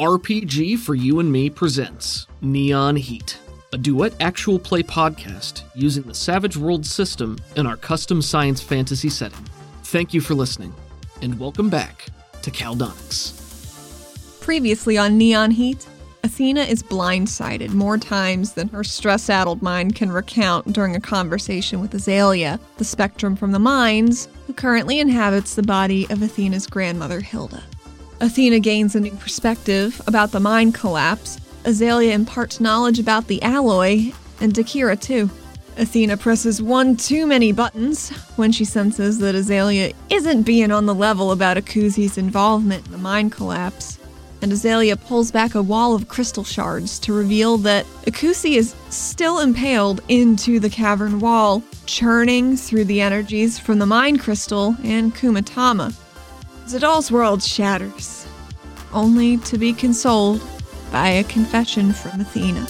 RPG for You and Me presents Neon Heat, a duet actual play podcast using the Savage World system in our custom science fantasy setting. Thank you for listening, and welcome back to Caldonix. Previously on Neon Heat, Athena is blindsided more times than her stress addled mind can recount during a conversation with Azalea, the spectrum from the mines, who currently inhabits the body of Athena's grandmother, Hilda. Athena gains a new perspective about the mine collapse. Azalea imparts knowledge about the alloy, and Dakira too. Athena presses one too many buttons when she senses that Azalea isn't being on the level about Akuzi's involvement in the mine collapse. And Azalea pulls back a wall of crystal shards to reveal that Akuzi is still impaled into the cavern wall, churning through the energies from the mine crystal and Kumatama. Zadal's world shatters, only to be consoled by a confession from Athena.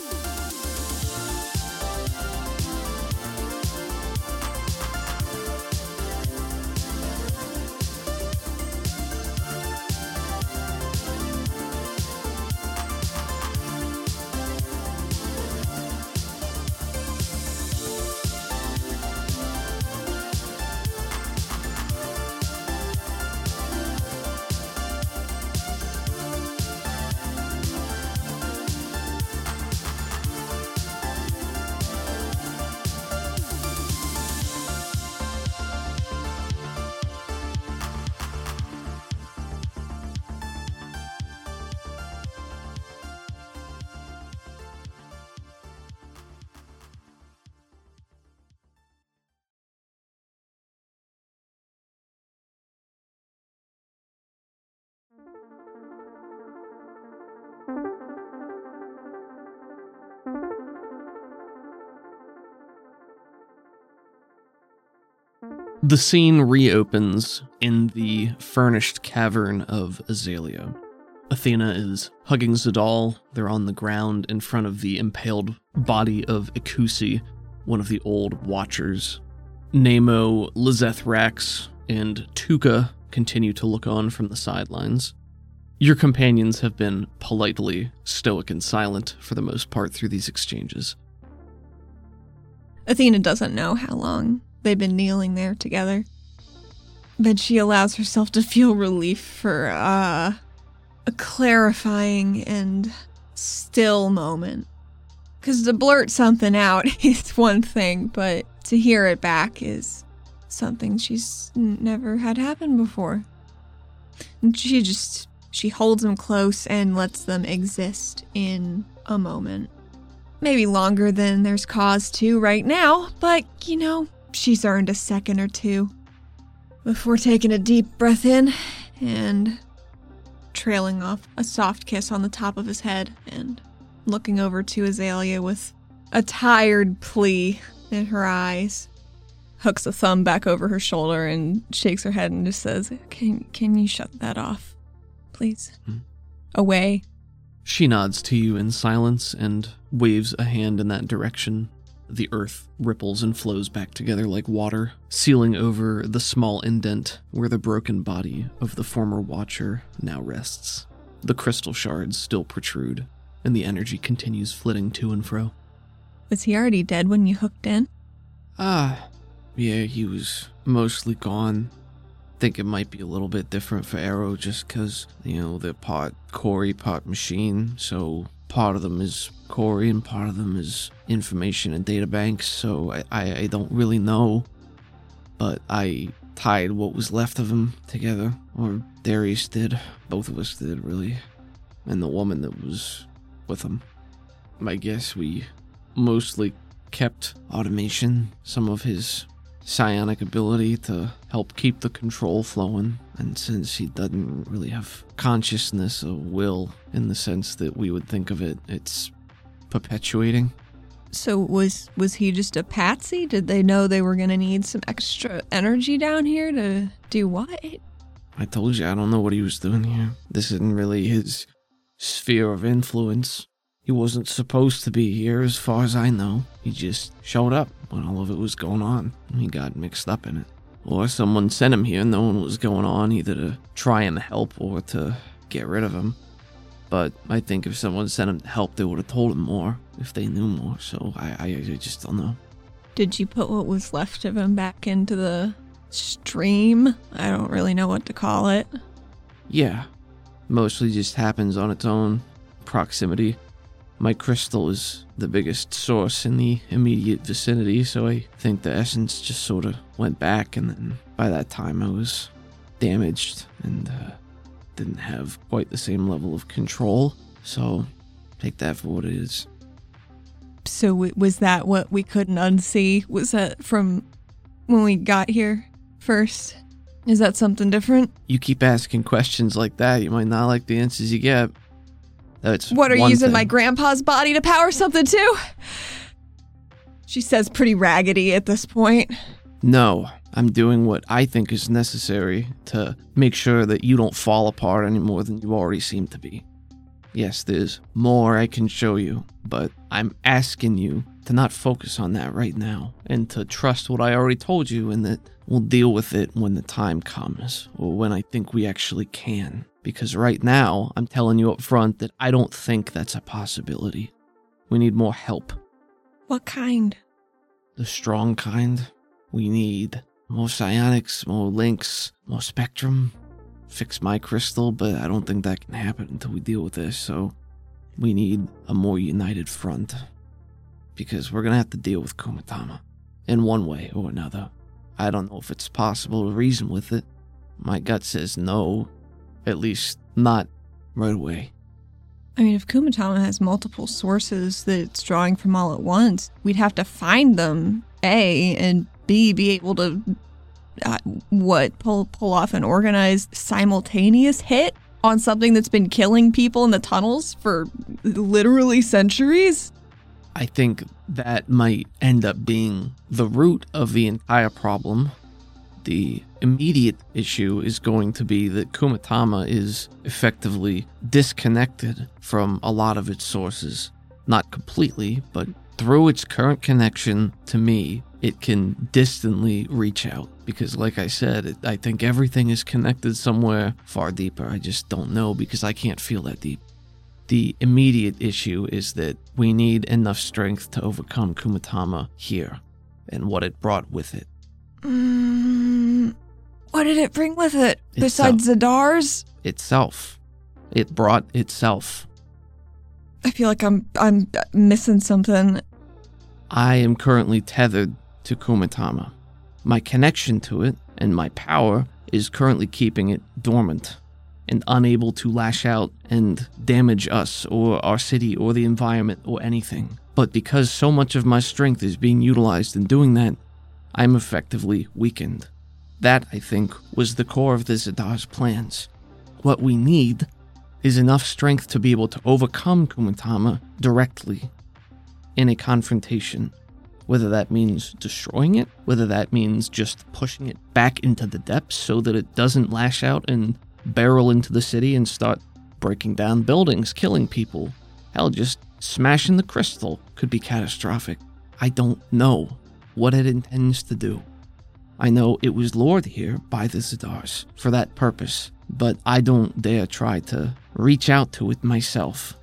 The scene reopens in the furnished cavern of Azalea. Athena is hugging Zadal. They're on the ground in front of the impaled body of Ikusi, one of the old Watchers. Nemo, Lizeth Rax, and Tuka continue to look on from the sidelines. Your companions have been politely stoic and silent for the most part through these exchanges. Athena doesn't know how long they've been kneeling there together. But she allows herself to feel relief for uh, a clarifying and still moment. Because to blurt something out is one thing, but to hear it back is something she's never had happen before. And she just she holds them close and lets them exist in a moment. Maybe longer than there's cause to right now, but you know, she's earned a second or two before taking a deep breath in and trailing off a soft kiss on the top of his head and looking over to Azalea with a tired plea in her eyes. Hooks a thumb back over her shoulder and shakes her head and just says, "Can can you shut that off, please?" Hmm. Away. She nods to you in silence and waves a hand in that direction. The earth ripples and flows back together like water, sealing over the small indent where the broken body of the former Watcher now rests. The crystal shards still protrude, and the energy continues flitting to and fro. Was he already dead when you hooked in? Ah, yeah, he was mostly gone. Think it might be a little bit different for Arrow just because, you know, they're part Corey, part machine. So part of them is Corey and part of them is information and data banks. So I, I, I don't really know. But I tied what was left of him together. Or Darius did. Both of us did, really. And the woman that was with him. I guess we mostly kept automation, some of his psionic ability to help keep the control flowing. And since he doesn't really have consciousness or will in the sense that we would think of it, it's perpetuating. So was was he just a patsy? Did they know they were gonna need some extra energy down here to do what? I told you I don't know what he was doing here. This isn't really his sphere of influence. He wasn't supposed to be here, as far as I know. He just showed up when all of it was going on. and He got mixed up in it. Or someone sent him here and knowing what was going on, either to try and help or to get rid of him. But I think if someone sent him help, they would have told him more if they knew more. So I, I, I just don't know. Did you put what was left of him back into the stream? I don't really know what to call it. Yeah, mostly just happens on its own proximity. My crystal is the biggest source in the immediate vicinity, so I think the essence just sort of went back, and then by that time I was damaged and uh, didn't have quite the same level of control. So take that for what it is. So was that what we couldn't unsee? Was that from when we got here first? Is that something different? You keep asking questions like that, you might not like the answers you get. That's What are you using thing. my grandpa's body to power something too? She says pretty raggedy at this point. No, I'm doing what I think is necessary to make sure that you don't fall apart any more than you already seem to be. Yes, there's more I can show you, but I'm asking you to not focus on that right now and to trust what I already told you and that we'll deal with it when the time comes or when I think we actually can. Because right now, I'm telling you up front that I don't think that's a possibility. We need more help. What kind? The strong kind. We need more psionics, more links, more spectrum. Fix my crystal, but I don't think that can happen until we deal with this, so we need a more united front. Because we're gonna have to deal with Kumatama in one way or another. I don't know if it's possible to reason with it. My gut says no, at least not right away. I mean, if Kumatama has multiple sources that it's drawing from all at once, we'd have to find them, A, and B, be able to, uh, what, pull, pull off an organized simultaneous hit on something that's been killing people in the tunnels for literally centuries? I think that might end up being the root of the entire problem. The immediate issue is going to be that Kumatama is effectively disconnected from a lot of its sources. Not completely, but through its current connection to me, it can distantly reach out. Because, like I said, it, I think everything is connected somewhere far deeper. I just don't know because I can't feel that deep. The immediate issue is that we need enough strength to overcome Kumatama here and what it brought with it. Mm, what did it bring with it? Itself. Besides Zadar's? Itself. It brought itself. I feel like I'm I'm missing something. I am currently tethered to Kumatama. My connection to it and my power is currently keeping it dormant and unable to lash out and damage us or our city or the environment or anything. But because so much of my strength is being utilized in doing that, I'm effectively weakened. That, I think, was the core of the Zadar's plans. What we need is enough strength to be able to overcome Kumatama directly in a confrontation. Whether that means destroying it, whether that means just pushing it back into the depths so that it doesn't lash out and barrel into the city and start breaking down buildings, killing people. Hell, just smashing the crystal could be catastrophic. I don't know what it intends to do. I know it was lured here by the Zadars for that purpose, but I don't dare try to reach out to it myself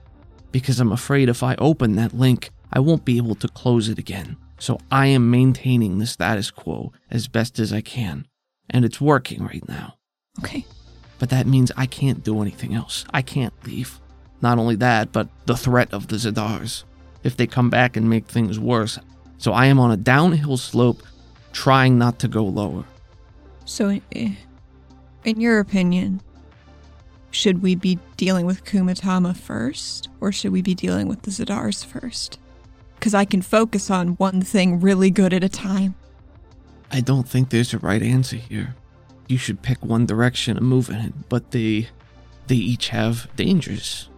because I'm afraid if I open that link, I won't be able to close it again. So I am maintaining the status quo as best as I can, and it's working right now. Okay. But that means I can't do anything else. I can't leave. Not only that, but the threat of the Zadars. If they come back and make things worse. So I am on a downhill slope, trying not to go lower. So, eh, in your opinion, should we be dealing with Kumatama first, or should we be dealing with the Zadars first? Because I can focus on one thing really good at a time. I don't think there's a right answer here. You should pick one direction and move in it, but they they each have dangers.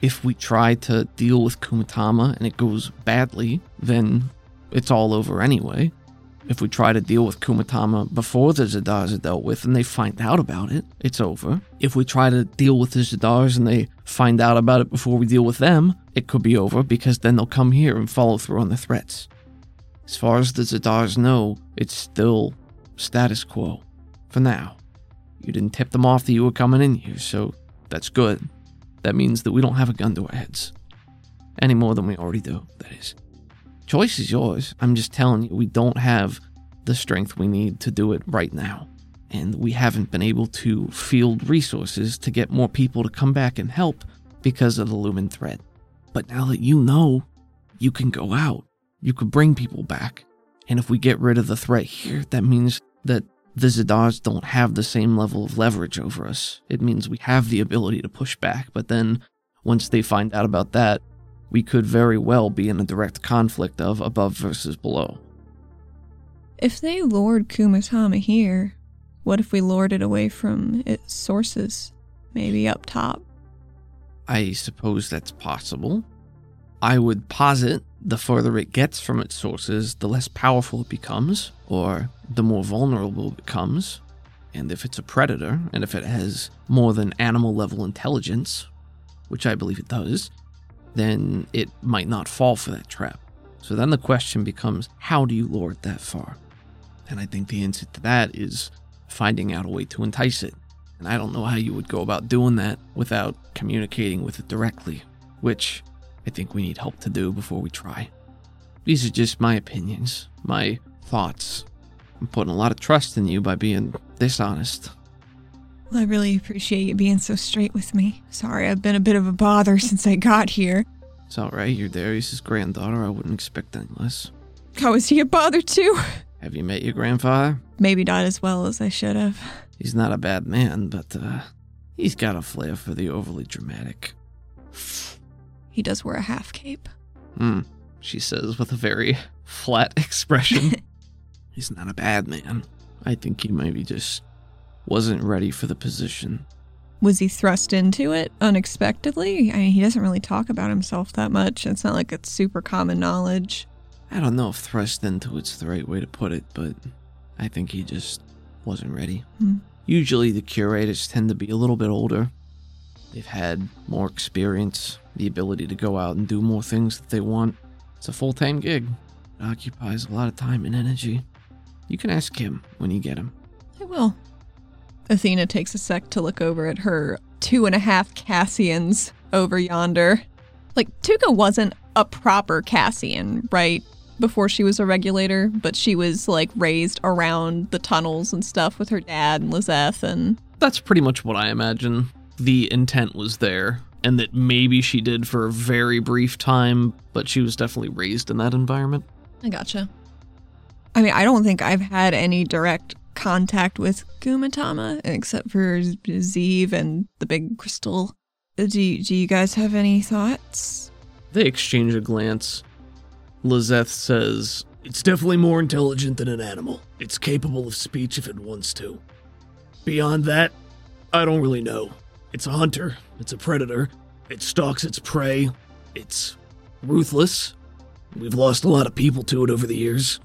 If we try to deal with Kumatama and it goes badly, then it's all over anyway. If we try to deal with Kumatama before the Zadars are dealt with and they find out about it, it's over. If we try to deal with the Zadars and they find out about it before we deal with them, it could be over because then they'll come here and follow through on the threats. As far as the Zadars know, it's still status quo. For now. You didn't tip them off that you were coming in here, so that's good. That means that we don't have a gun to our heads. Any more than we already do, that is. Choice is yours. I'm just telling you, we don't have the strength we need to do it right now. And we haven't been able to field resources to get more people to come back and help because of the Lumen threat. But now that you know, you can go out. You could bring people back. And if we get rid of the threat here, that means that the Zadars don't have the same level of leverage over us. It means we have the ability to push back, but then once they find out about that, we could very well be in a direct conflict of above versus below. If they lured Kumatama here, what if we lured it away from its sources? Maybe up top? I suppose that's possible. I would posit the further it gets from its sources, the less powerful it becomes, or the more vulnerable it becomes. And if it's a predator, and if it has more than animal level intelligence, which I believe it does, then it might not fall for that trap. So then the question becomes how do you lure it that far? And I think the answer to that is finding out a way to entice it. And I don't know how you would go about doing that without communicating with it directly, which I think we need help to do before we try. These are just my opinions, my thoughts. I'm putting a lot of trust in you by being this honest. Well, I really appreciate you being so straight with me. Sorry, I've been a bit of a bother since I got here. It's alright, you're Darius's granddaughter. I wouldn't expect any less. How is he a bother too? Have you met your grandfather? Maybe not as well as I should have. He's not a bad man, but uh, he's got a flair for the overly dramatic. He does wear a half cape. Hmm, she says with a very flat expression. he's not a bad man. I think he maybe just wasn't ready for the position. Was he thrust into it unexpectedly? I mean, he doesn't really talk about himself that much. It's not like it's super common knowledge. I don't know if thrust into it's the right way to put it, but I think he just wasn't ready. Hmm. Usually the curators tend to be a little bit older. They've had more experience, the ability to go out and do more things that they want. It's a full time gig. It occupies a lot of time and energy. You can ask him when you get him. I will. Athena takes a sec to look over at her two and a half Cassians over yonder. Like, Tuka wasn't a proper Cassian, right? Before she was a regulator, but she was like raised around the tunnels and stuff with her dad and Lizeth and. That's pretty much what I imagine. The intent was there, and that maybe she did for a very brief time, but she was definitely raised in that environment. I gotcha. I mean, I don't think I've had any direct contact with Kumatama except for Zeev and the big crystal. Uh, do, do you guys have any thoughts? They exchange a glance. Lizeth says, It's definitely more intelligent than an animal. It's capable of speech if it wants to. Beyond that, I don't really know. It's a hunter, it's a predator, it stalks its prey, it's ruthless. We've lost a lot of people to it over the years.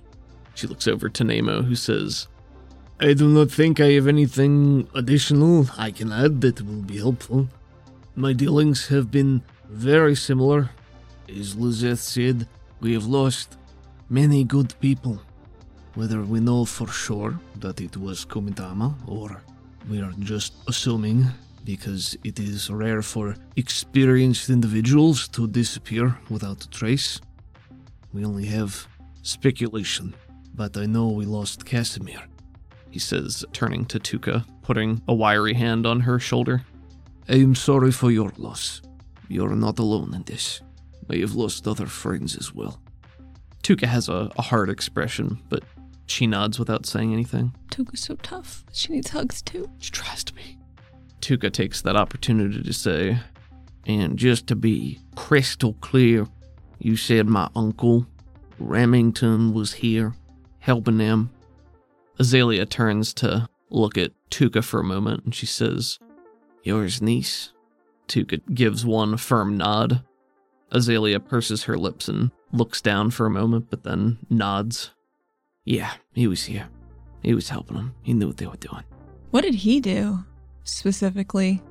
She looks over to Nemo, who says, I do not think I have anything additional I can add that will be helpful. My dealings have been very similar. As Lizeth said, we have lost many good people. Whether we know for sure that it was Kumatama or we are just assuming because it is rare for experienced individuals to disappear without a trace. We only have speculation, but I know we lost Casimir. he says, turning to Tuka, putting a wiry hand on her shoulder. I am sorry for your loss. You're not alone in this. I have lost other friends as well. Tuka has a, a hard expression, but she nods without saying anything. Tuka's so tough. She needs hugs too. She tries to be. Tuka takes that opportunity to say, And just to be crystal clear, you said my uncle, Remington, was here, helping them. Azalea turns to look at Tuka for a moment and she says, You're niece? Tuka gives one firm nod. Azalea purses her lips and looks down for a moment, but then nods. Yeah, he was here. He was helping them. He knew what they were doing. What did he do specifically?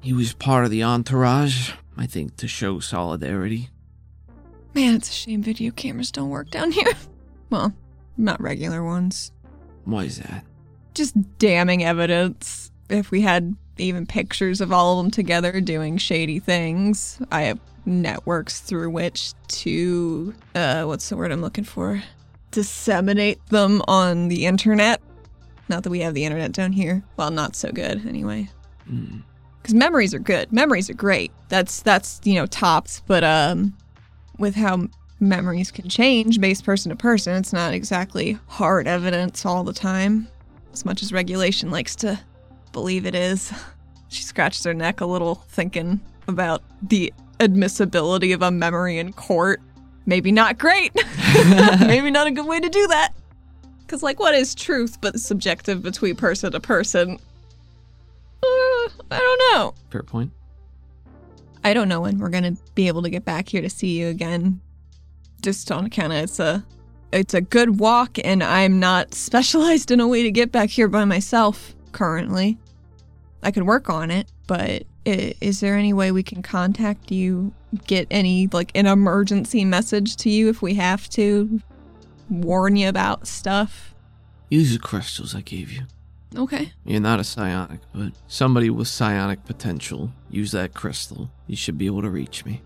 He was part of the entourage, I think, to show solidarity. Man, it's a shame video cameras don't work down here. Well, not regular ones. Why is that? Just damning evidence. If we had even pictures of all of them together doing shady things. I have networks through which to, uh, what's the word I'm looking for? Disseminate them on the internet. Not that we have the internet down here. Well, not so good anyway. Mm. Because memories are good. Memories are great. That's, that's, you know, tops. But, um, with how memories can change based person to person, it's not exactly hard evidence all the time. As much as regulation likes to believe it is. She scratches her neck a little, thinking about the admissibility of a memory in court. Maybe not great. Maybe not a good way to do that. Because, like, what is truth but subjective between person to person? Uh, I don't know. Fair point. I don't know when we're gonna be able to get back here to see you again. Just on account of it's a it's a good walk, and I'm not specialized in a way to get back here by myself currently. I could work on it, but is there any way we can contact you? Get any like an emergency message to you if we have to? Warn you about stuff. Use the crystals I gave you. Okay. You're not a psionic, but somebody with psionic potential. Use that crystal. You should be able to reach me.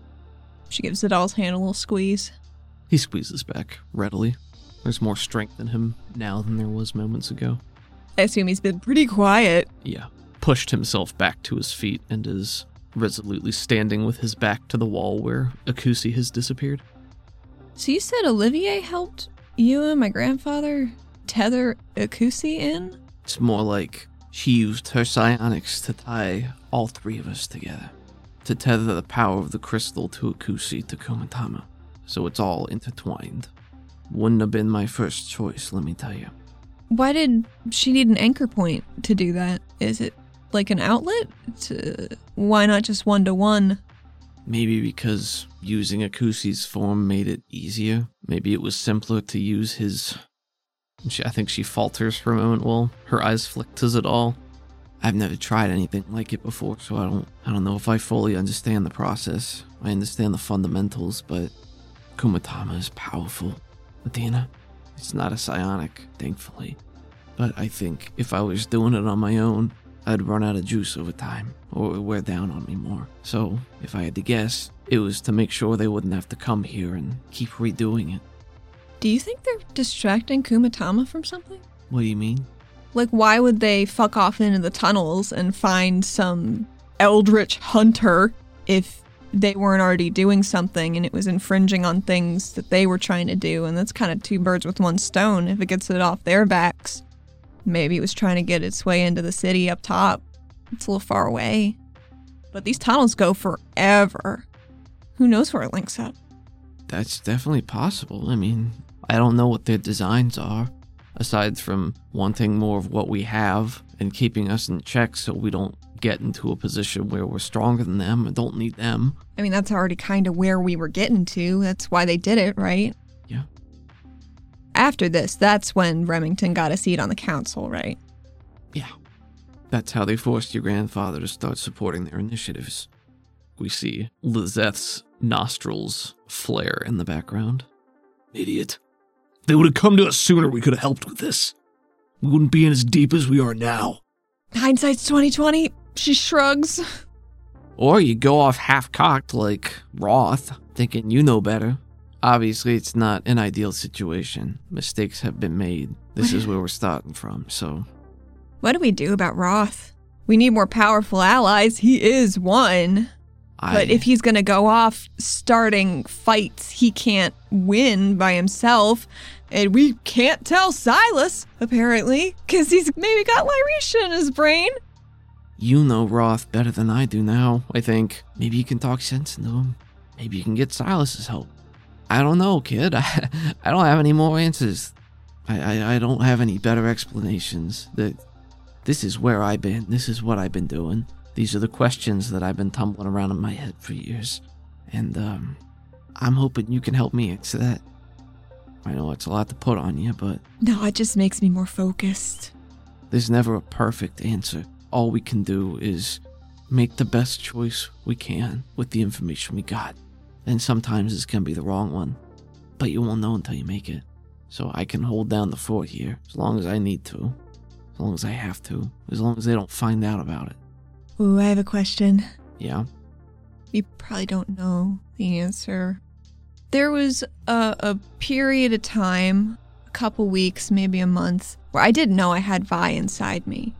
She gives the doll's hand a little squeeze. He squeezes back readily. There's more strength in him now than there was moments ago. I assume he's been pretty quiet. Yeah. Pushed himself back to his feet and is resolutely standing with his back to the wall where Akusi has disappeared. So you said Olivier helped you and my grandfather tether Akusi in? It's more like she used her psionics to tie all three of us together. To tether the power of the crystal to Akusi to Kumatama. So it's all intertwined. Wouldn't have been my first choice, let me tell you. Why did she need an anchor point to do that? Is it like an outlet? To, why not just one to one? Maybe because using Akusi's form made it easier. Maybe it was simpler to use his. She, I think she falters for a moment while her eyes flick to Zadal. I've never tried anything like it before, so I don't. I don't know if I fully understand the process. I understand the fundamentals, but Kumatama is powerful. Athena, it's not a psionic, thankfully. But I think if I was doing it on my own, I'd run out of juice over time, or it would wear down on me more. So, if I had to guess, it was to make sure they wouldn't have to come here and keep redoing it. Do you think they're distracting Kumatama from something? What do you mean? Like, why would they fuck off into the tunnels and find some eldritch hunter if they weren't already doing something and it was infringing on things that they were trying to do? And that's kind of two birds with one stone if it gets it off their backs. Maybe it was trying to get its way into the city up top. It's a little far away. But these tunnels go forever. Who knows where it links up? That's definitely possible. I mean, I don't know what their designs are, aside from wanting more of what we have and keeping us in check so we don't get into a position where we're stronger than them and don't need them. I mean, that's already kind of where we were getting to. That's why they did it, right? Yeah. After this, that's when Remington got a seat on the council, right? Yeah. That's how they forced your grandfather to start supporting their initiatives. We see Lizeth's nostrils flare in the background. Idiot. They would have come to us sooner. We could have helped with this. We wouldn't be in as deep as we are now. Hindsight's 2020. She shrugs. Or you go off half cocked like Roth, thinking you know better. Obviously, it's not an ideal situation. Mistakes have been made. This is where we're starting from, so What do we do about Roth? We need more powerful allies. He is one. I. But if he's going to go off starting fights he can't win by himself, and we can't tell Silas, apparently, because he's maybe got Lyrisha in his brain. You know Roth better than I do now, I think. Maybe you can talk sense into him. Maybe you can get Silas's help. I don't know, kid. I, I don't have any more answers. I, I, I don't have any better explanations. That this is where I've been. This is what I've been doing. These are the questions that I've been tumbling around in my head for years. And um I'm hoping you can help me answer that. I know it's a lot to put on you, but No, it just makes me more focused. there's never a perfect answer. All we can do is make the best choice we can with the information we got. And sometimes it's going to be the wrong one, but you won't know until you make it. So I can hold down the fort here as long as I need to, as long as I have to, as long as they don't find out about it. Ooh, I have a question. Yeah. You probably don't know the answer. There was a, a period of time, a couple weeks, maybe a month, where I didn't know I had Vi inside me.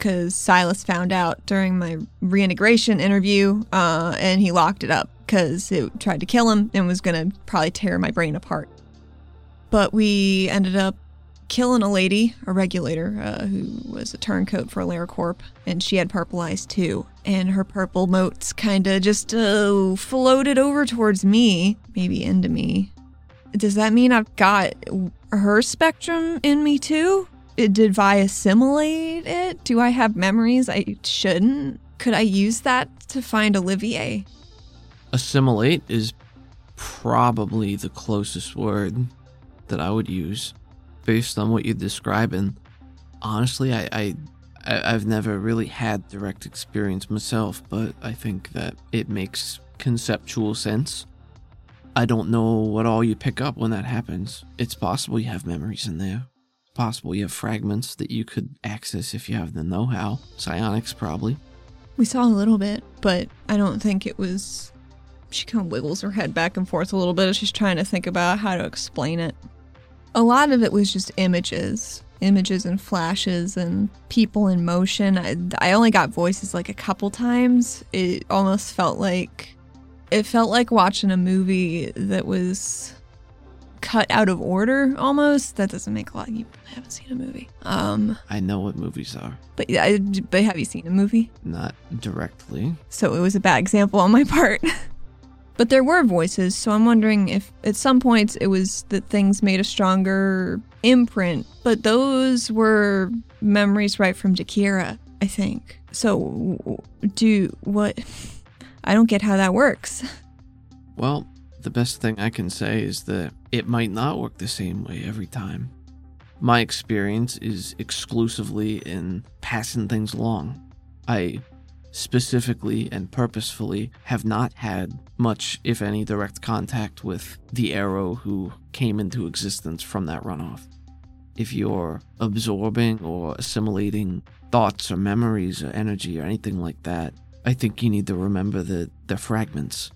Because Silas found out during my reintegration interview, uh, and he locked it up because it tried to kill him and was going to probably tear my brain apart. But we ended up killing a lady, a regulator, uh, who was a turncoat for LaraCorp, and she had purple eyes too. And her purple motes kind of just uh, floated over towards me, maybe into me. Does that mean I've got her spectrum in me too? Did Vi assimilate it? Do I have memories I shouldn't? Could I use that to find Olivier? Assimilate is probably the closest word that I would use based on what you're describing. Honestly, I, I I- I've never really had direct experience myself, but I think that it makes conceptual sense. I don't know what all you pick up when that happens. It's possible you have memories in there. Possible you have fragments that you could access if you have the know how. Psionics, probably. We saw a little bit, but I don't think it was. She kind of wiggles her head back and forth a little bit as she's trying to think about how to explain it. A lot of it was just images, images and flashes and people in motion. I, I only got voices like a couple times. It almost felt like it felt like watching a movie that was cut out of order almost. That doesn't make a lot. You haven't seen a movie. Um, I know what movies are. but yeah, but have you seen a movie? Not directly. so it was a bad example on my part. but there were voices, so I'm wondering if at some points it was that things made a stronger imprint, but those were memories right from Dakira, I think. So do what I don't get how that works. Well, the best thing I can say is that it might not work the same way every time. My experience is exclusively in passing things along. I specifically and purposefully have not had much, if any, direct contact with the arrow who came into existence from that runoff. If you're absorbing or assimilating thoughts or memories or energy or anything like that, I think you need to remember that they're fragments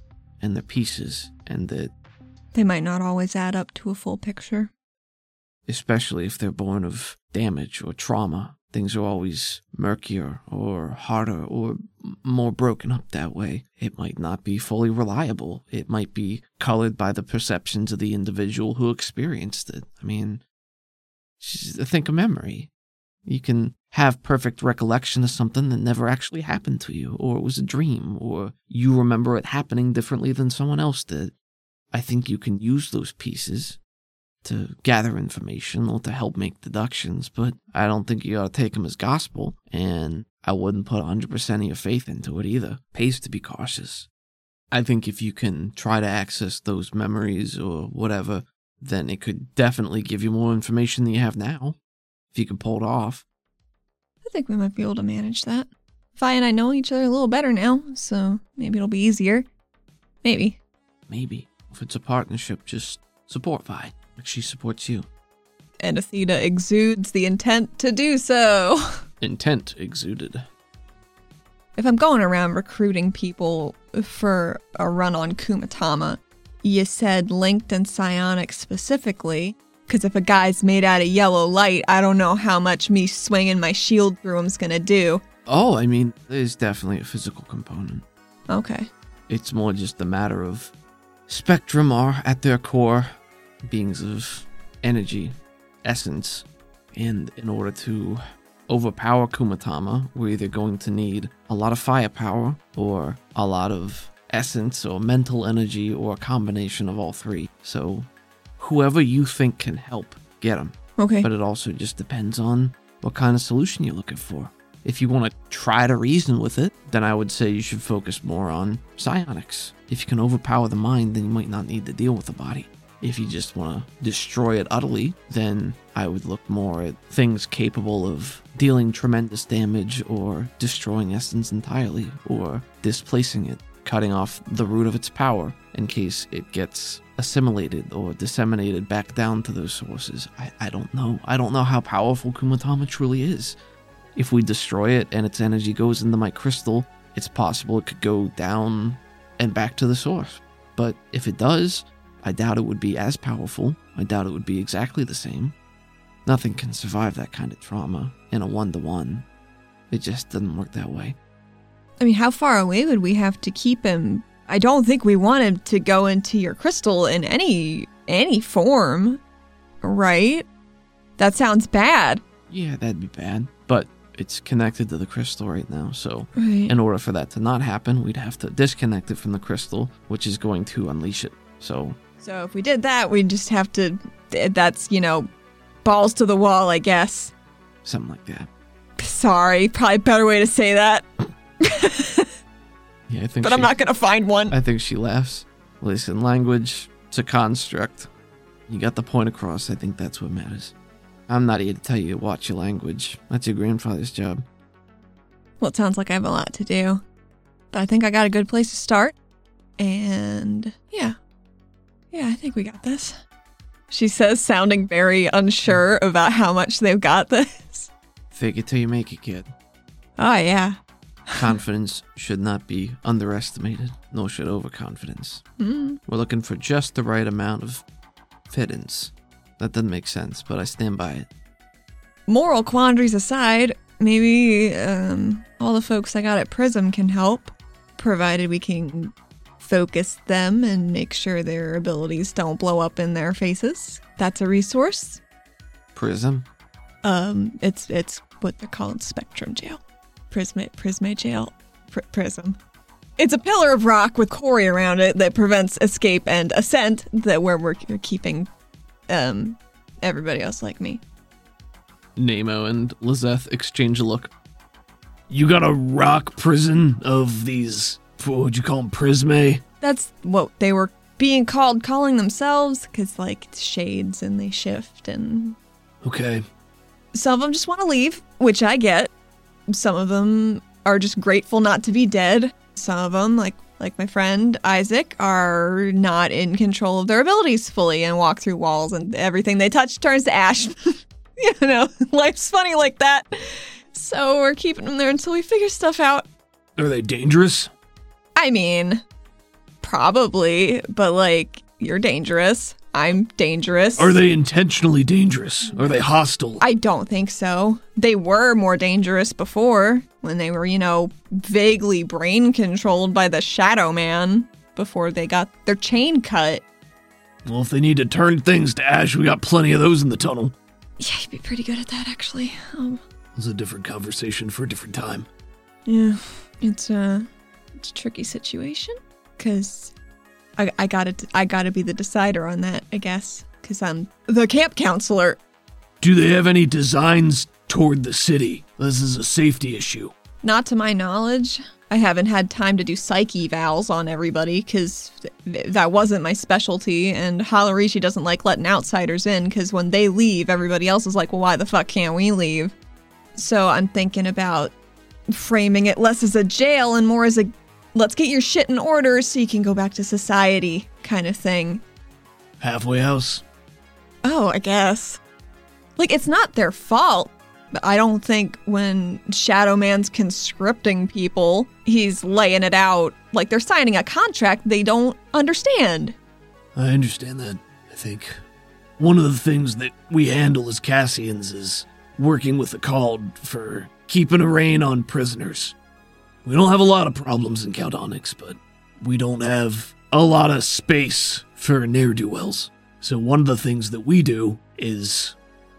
and they're pieces, and the. They might not always add up to a full picture. especially if they're born of damage or trauma, things are always murkier or harder or more broken up that way. It might not be fully reliable. It might be colored by the perceptions of the individual who experienced it. I mean, think of memory. You can have perfect recollection of something that never actually happened to you, or it was a dream, or you remember it happening differently than someone else did. I think you can use those pieces to gather information or to help make deductions, but I don't think you ought to take them as gospel, and I wouldn't put 100% of your faith into it either. Pays to be cautious. I think if you can try to access those memories or whatever, then it could definitely give you more information than you have now. If you can pull it off. I think we might be able to manage that. Vi and I know each other a little better now, so maybe it'll be easier. Maybe. Maybe. If it's a partnership, just support Vi, like she supports you. And Athena exudes the intent to do so. Intent exuded. If I'm going around recruiting people for a run on Kumatama, you said linked and psionic specifically. Because if a guy's made out of yellow light, I don't know how much me swinging my shield through him's gonna do. Oh, I mean, there's definitely a physical component. Okay. It's more just a matter of spectrum are at their core beings of energy, essence, and in order to overpower Kumatama, we're either going to need a lot of firepower or a lot of essence or mental energy or a combination of all three. So, whoever you think can help, get them. Okay. But it also just depends on what kind of solution you're looking for. If you want to try to reason with it, then I would say you should focus more on psionics. If you can overpower the mind, then you might not need to deal with the body. If you just want to destroy it utterly, then I would look more at things capable of dealing tremendous damage or destroying essence entirely or displacing it, cutting off the root of its power in case it gets assimilated or disseminated back down to those sources. I, I don't know. I don't know how powerful Kumatama truly is. if we destroy it and its energy goes into my crystal, it's possible it could go down and back to the source. But if it does, I doubt it would be as powerful. I doubt it would be exactly the same. Nothing can survive that kind of trauma in a one to one. It just doesn't work that way. I mean, how far away would we have to keep him? I don't think we want him to go into your crystal in any any form, right? That sounds bad. Yeah, that'd be bad. But it's connected to the crystal right now, so Right. in order for that to not happen, we'd have to disconnect it from the crystal, which is going to unleash it. So, So if we did that, we'd just have to. That's you know, balls to the wall, I guess. something like that. Sorry, probably better way to say that, Yeah, I think but she, I'm not gonna find one. I think she laughs. Listen, language, it's a construct. You got the point across. I think that's what matters. I'm not here to tell you to watch your language. That's your grandfather's job. Well, it sounds like I have a lot to do, but I think I got a good place to start. And yeah, yeah, I think we got this. She says, sounding very unsure about how much they've got this. Fake it till you make it, kid. Oh yeah. Confidence should not be underestimated, nor should overconfidence. Mm. We're looking for just the right amount of fittings. That doesn't make sense, but I stand by it. Moral quandaries aside, maybe um, all the folks I got at Prism can help, provided we can focus them and make sure their abilities don't blow up in their faces. That's a resource. Prism? Um, it's it's what they're called Spectrum Jail, Prisma Prisma Jail, Pr- Prism. It's a pillar of rock with quarry around it that prevents escape and ascent. That where we're keeping um everybody else like me. Nemo and Lizeth exchange a look. You got a rock prison of these, what would you call them, prisme? That's what they were being called, calling themselves, because like it's shades and they shift, and Okay. some of them just want to leave, which I get. Some of them are just grateful not to be dead. Some of them, like like my friend Isaac, are not in control of their abilities fully and walk through walls, and everything they touch turns to ash. you know, life's funny like that. So we're keeping them there until we figure stuff out. Are they dangerous? I mean, probably, but like, you're dangerous. I'm dangerous. Are they intentionally dangerous? Are they hostile? I don't think so. They were more dangerous before when they were, you know, vaguely brain controlled by the Shadow Man before they got their chain cut. well, if they need to turn things to ash, we got plenty of those in the tunnel. Yeah, you'd be pretty good at that, actually. Um, It's a different conversation for a different time. yeah, it's a, it's a tricky situation because I, I gotta, I gotta be the decider on that, I guess, because I'm the camp counselor. Do they have any designs toward the city? This is a safety issue. Not to my knowledge. I haven't had time to do psyche evals on everybody because th- that wasn't my specialty. And Halarishi doesn't like letting outsiders in because when they leave, everybody else is like, well, why the fuck can't we leave? So I'm thinking about framing it less as a jail and more as a let's get your shit in order so you can go back to society kind of thing. Halfway house? Oh, I guess. Like, it's not their fault. But I don't think when Shadow Man's conscripting people, he's laying it out like they're signing a contract they don't understand. I understand that. I think one of the things that we handle as Cassians is working with the called for keeping a rein on prisoners. We don't have a lot of problems in Caldonix, but we don't have a lot of space for ne'er do wells. So, one of the things that we do is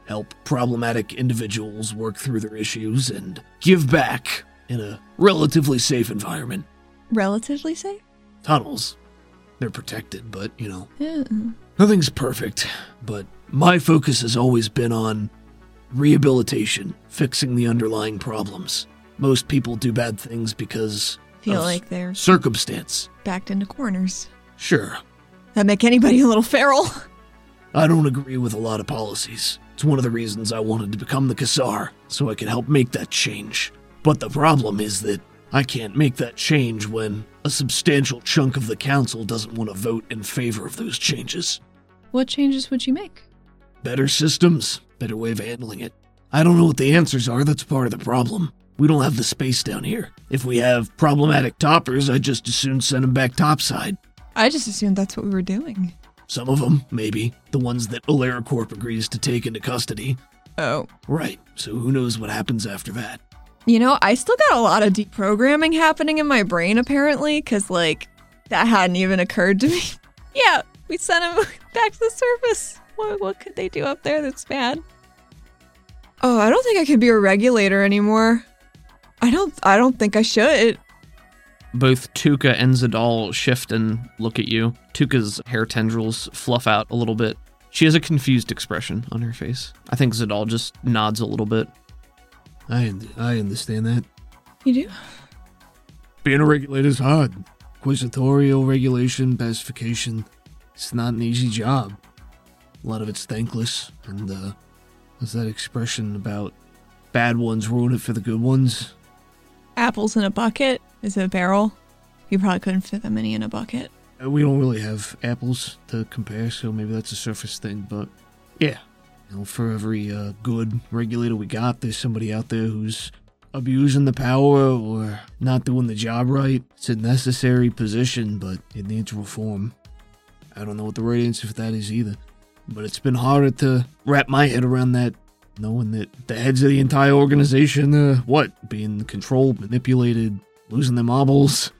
help problematic individuals work through their issues and give back in a relatively safe environment. Relatively safe? Tunnels, they're protected, but you know, Yeah. Nothing's perfect, but my focus has always been on rehabilitation, fixing the underlying problems. Most people do bad things because Feel like they're circumstance. backed into corners. Sure, That make anybody a little feral. I don't agree with a lot of policies. It's one of the reasons I wanted to become the Kassar, so I could help make that change. But the problem is that I can't make that change when a substantial chunk of the council doesn't want to vote in favor of those changes. What changes would you make? Better systems, better way of handling it. I don't know what the answers are. That's part of the problem. We don't have the space down here. If we have problematic toppers, I'd just as soon send them back topside. I just assumed that's what we were doing. Some of them, maybe. The ones that AleraCorp agrees to take into custody. Oh. Right, so who knows what happens after that. You know, I still got a lot of deprogramming happening in my brain, apparently, because, like, that hadn't even occurred to me. yeah, we sent them back to the surface. What, what could they do up there that's bad? Oh, I don't think I can be a regulator anymore. I don't. I don't think I should. Both Tuka and Zadal shift and look at you. Tuka's hair tendrils fluff out a little bit. She has a confused expression on her face. I think Zadal just nods a little bit. I, I understand that. You do? Being a regulator's hard. Inquisitorial regulation, pacification. It's not an easy job. A lot of it's thankless, and uh, there's that expression about bad ones ruin it for the good ones. Apples in a bucket? Is it a barrel? You probably couldn't fit that many in a bucket. Uh, we don't really have apples to compare, so maybe that's a surface thing, but yeah. You know, for every uh, good regulator we got, there's somebody out there who's abusing the power or not doing the job right. It's a necessary position, but it needs reform. I don't know what the right answer for that is either. But it's been harder to wrap my head around that, knowing that the heads of the entire organization, uh, what, being controlled, manipulated, losing their marbles.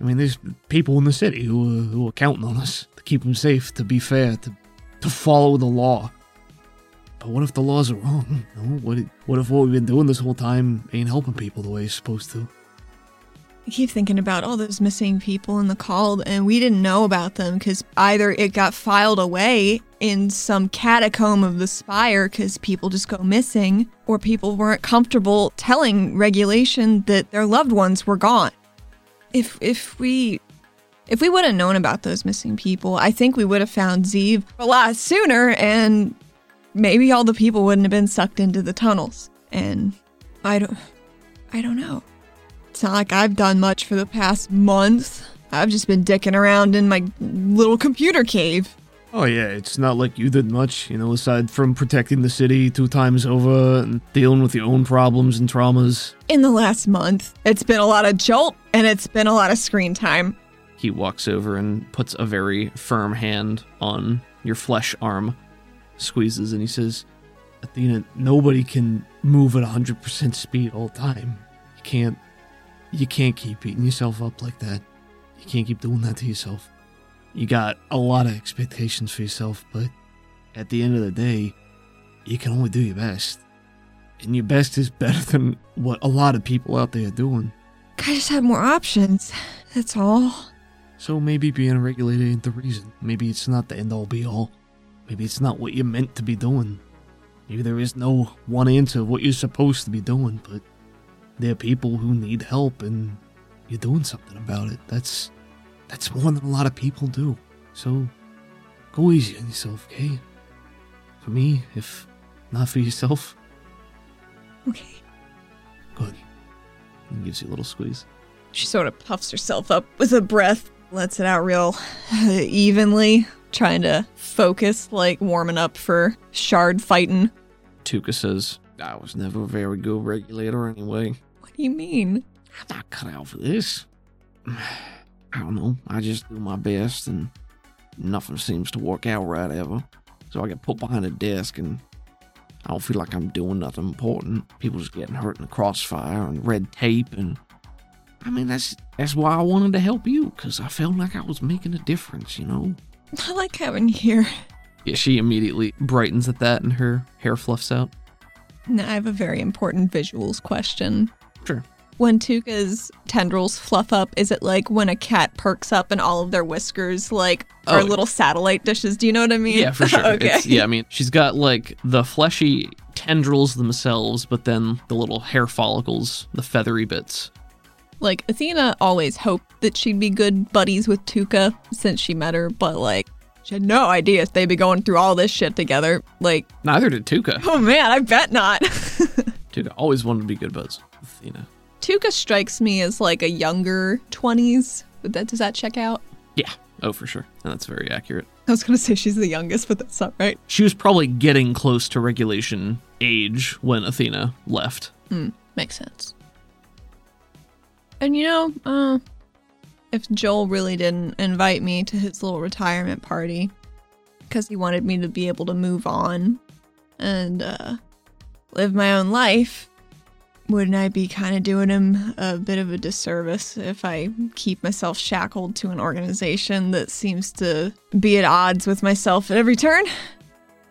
I mean, there's people in the city who are, who are counting on us to keep them safe, to be fair, to to follow the law. But what if the laws are wrong? You know, what, what if what we've been doing this whole time ain't helping people the way it's supposed to? I keep thinking about all those missing people in the called, and we didn't know about them because either it got filed away in some catacomb of the spire because people just go missing, or people weren't comfortable telling regulation that their loved ones were gone. If if we if we would have known about those missing people, I think we would have found Zeev a lot sooner, and maybe all the people wouldn't have been sucked into the tunnels. And I don't, I don't know. It's not like I've done much for the past month. I've just been dicking around in my little computer cave. Oh yeah, it's not like you did much, you know, aside from protecting the city two times over and dealing with your own problems and traumas. In the last month, it's been a lot of jolt and it's been a lot of screen time. He walks over and puts a very firm hand on your flesh arm, squeezes, and he says, Athena, nobody can move at 100% speed all the time. You can't you can't keep beating yourself up like that. You can't keep doing that to yourself. You got a lot of expectations for yourself, but at the end of the day, you can only do your best. And your best is better than what a lot of people out there are doing. I just had more options. That's all. So maybe being regulated ain't the reason. Maybe it's not the end all be all. Maybe it's not what you're meant to be doing. Maybe there is no one answer of what you're supposed to be doing, but there are people who need help and you're doing something about it. That's that's more than a lot of people do. So go easy on yourself, okay? For me, if not for yourself. Okay. Good. He gives you a little squeeze. She sort of puffs herself up with a breath, lets it out real evenly, trying to focus, like warming up for shard fighting. Tuka says, I was never a very good regulator anyway. What do you mean? I'm not cut out for this. I don't know. I just do my best and nothing seems to work out right ever. So I get put behind a desk and I don't feel like I'm doing nothing important. People just getting hurt in the crossfire and red tape and I mean that's that's why I wanted to help you because I felt like I was making a difference, you know. I like having you here. Yeah, she immediately brightens at that and her hair fluffs out. Now, I have a very important visuals question. Sure. When Tuka's tendrils fluff up, is it like when a cat perks up and all of their whiskers like are Oh. little satellite dishes? Do you know what I mean? Yeah, for sure. okay. It's, yeah, I mean, she's got like the fleshy tendrils themselves, but then the little hair follicles, the feathery bits. Like Athena always hoped that she'd be good buddies with Tuka since she met her, but like she had no idea if they'd be going through all this shit together. Like, Neither did Tuka. oh man, I bet not. Tuka always wanted to be good buds with Athena. Tuka strikes me as like a younger 20s. Would that does that check out? Yeah, Oh, for sure. And that's very accurate. I was gonna say she's the youngest, but that's not right. She was probably getting close to regulation age when Athena left. Hmm, makes sense. And you know, uh, if Joel really didn't invite me to his little retirement party because he wanted me to be able to move on and uh, live my own life, wouldn't I be kind of doing him a bit of a disservice if I keep myself shackled to an organization that seems to be at odds with myself at every turn?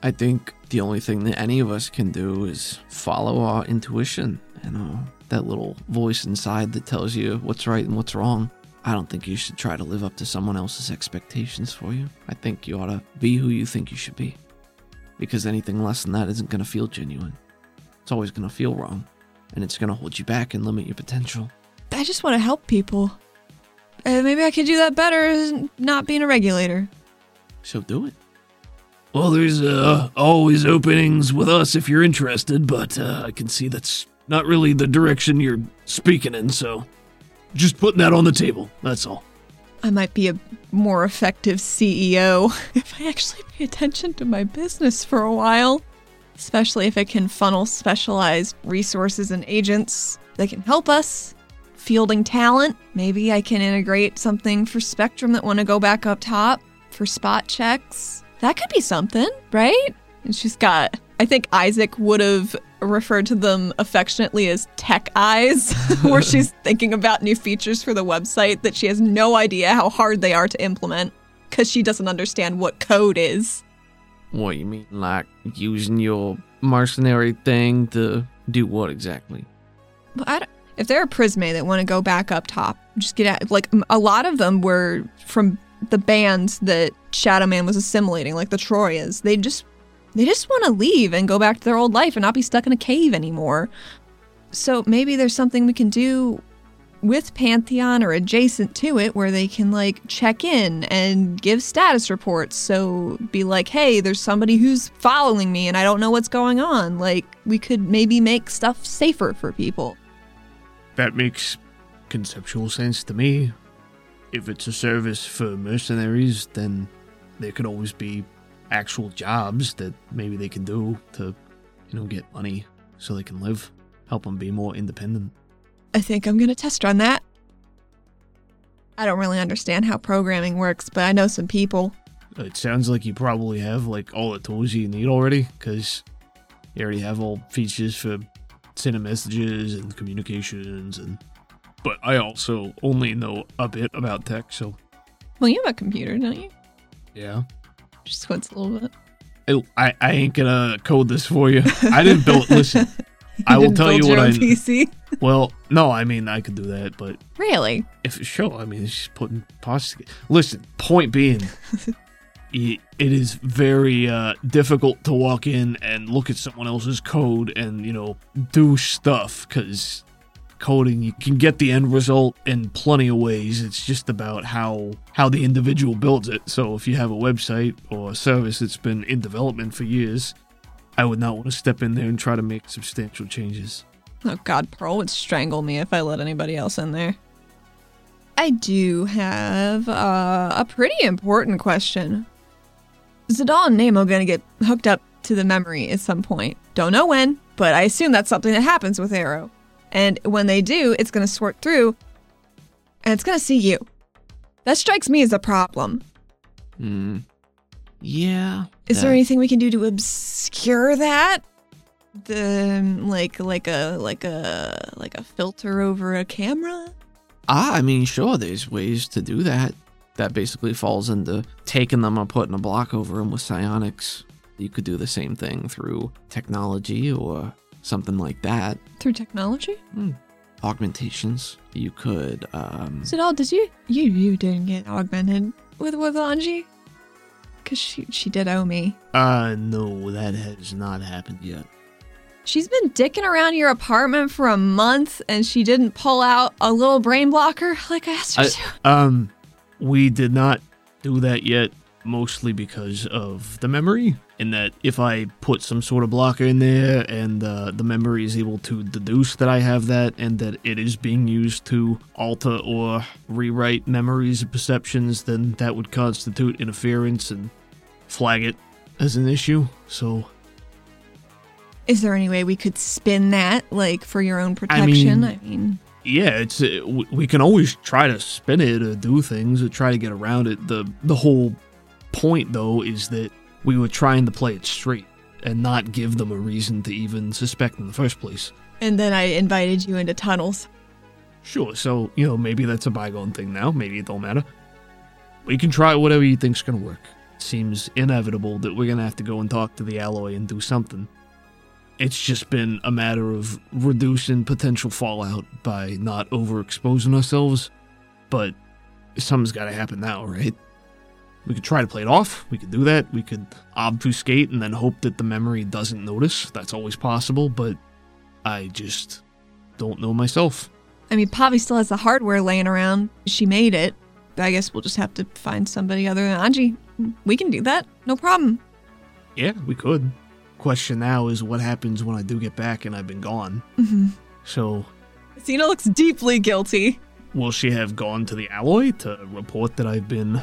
I think the only thing that any of us can do is follow our intuition and uh, that little voice inside that tells you what's right and what's wrong. I don't think you should try to live up to someone else's expectations for you. I think you ought to be who you think you should be. Because anything less than that isn't going to feel genuine. It's always going to feel wrong. And it's going to hold you back and limit your potential. I just want to help people. Uh, maybe I could do that better not being a regulator. So do it. Well, there's uh, always openings with us if you're interested, but uh, I can see that's not really the direction you're speaking in, so just putting that on the table. That's all. I might be a more effective CEO if I actually pay attention to my business for a while, especially if it can funnel specialized resources and agents that can help us. Fielding talent, maybe I can integrate something for Spectrum that want to go back up top for spot checks. That could be something, right? And she's got, I think Isaac would have referred to them affectionately as tech eyes, where she's thinking about new features for the website that she has no idea how hard they are to implement because she doesn't understand what code is. What you mean, like using your mercenary thing to do what exactly? But if they're a Prisme that want to go back up top, just get out. like a lot of them were from the bands that Shadow Man was assimilating, like the Troyas. They just they just want to leave and go back to their old life and not be stuck in a cave anymore. So maybe there's something we can do with Pantheon or adjacent to it where they can like check in and give status reports. So be like, hey, there's somebody who's following me and I don't know what's going on. Like we could maybe make stuff safer for people. That makes conceptual sense to me. If it's a service for mercenaries, then there could always be actual jobs that maybe they can do to, you know, get money so they can live, help them be more independent. I think I'm gonna test run that. I don't really understand how programming works, but I know some people. It sounds like you probably have like all the tools you need already, because you already have all features for sending messages and communications and. But I also only know a bit about tech, so Well, you have a computer, don't you? yeah. Just squints a little bit. I, I, I ain't gonna code this for you. I didn't build. Listen, I will tell you what I. PC. Well, no, I mean I could do that, but Really? if sure, I mean she's putting parts. Listen, point being, it, it is very uh, difficult to walk in and look at someone else's code and you know do stuff because coding you can get the end result in plenty of ways. It's just about how how the individual builds it. So if you have a website or a service that's been in development for years, I would not want to step in there and try to make substantial changes. Oh God, Pearl would strangle me if I let anybody else in there. I do have uh, a pretty important question. Zadal and Nemo gonna get hooked up to the memory at some point. Don't know when, but I assume that's something that happens with Arrow. And when they do, it's gonna sort through, and it's gonna see you. That strikes me as a problem. Hmm. Yeah. Is there anything we can do to obscure that? The like like a like a like a filter over a camera? Ah, I mean, sure, there's ways to do that. That basically falls into taking them and putting a block over them with psionics. You could do the same thing through technology or something like that. Through technology? Augmentations. You could, um, Zadal, did you you you didn't get augmented with with Anji? Cause she she did owe me. Uh, no, that has not happened yet. She's been dicking around your apartment for a month and she didn't pull out a little brain blocker like I asked her I- to. Um, we did not do that yet. Mostly because of the memory, in that if I put some sort of blocker in there and uh, the memory is able to deduce that I have that and that it is being used to alter or rewrite memories and perceptions, then that would constitute interference and flag it as an issue. So Is there any way we could spin that, like for your own protection? mean- I mean, yeah, it's uh, we can always try to spin it or do things or try to get around it. the The whole point, though, is that we were trying to play it straight and not give them a reason to even suspect in the first place. and then I invited you into tunnels. Sure, so you know maybe that's a bygone thing now. Maybe it don't matter. We can try whatever you think's gonna work. Seems inevitable that we're gonna have to go and talk to the alloy and do something. It's just been a matter of reducing potential fallout by not overexposing ourselves. But something's got to happen now, right? We could try to play it off. We could do that. We could obfuscate and then hope that the memory doesn't notice. That's always possible, but I just don't know myself. I mean, Pavi still has the hardware laying around. She made it. I guess we'll just have to find somebody other than Anji. We can do that. No problem. Yeah, we could. Question now is what happens when I do get back and I've been gone. Mm-hmm. So, Cena looks deeply guilty. will she have gone to the alloy to report that I've been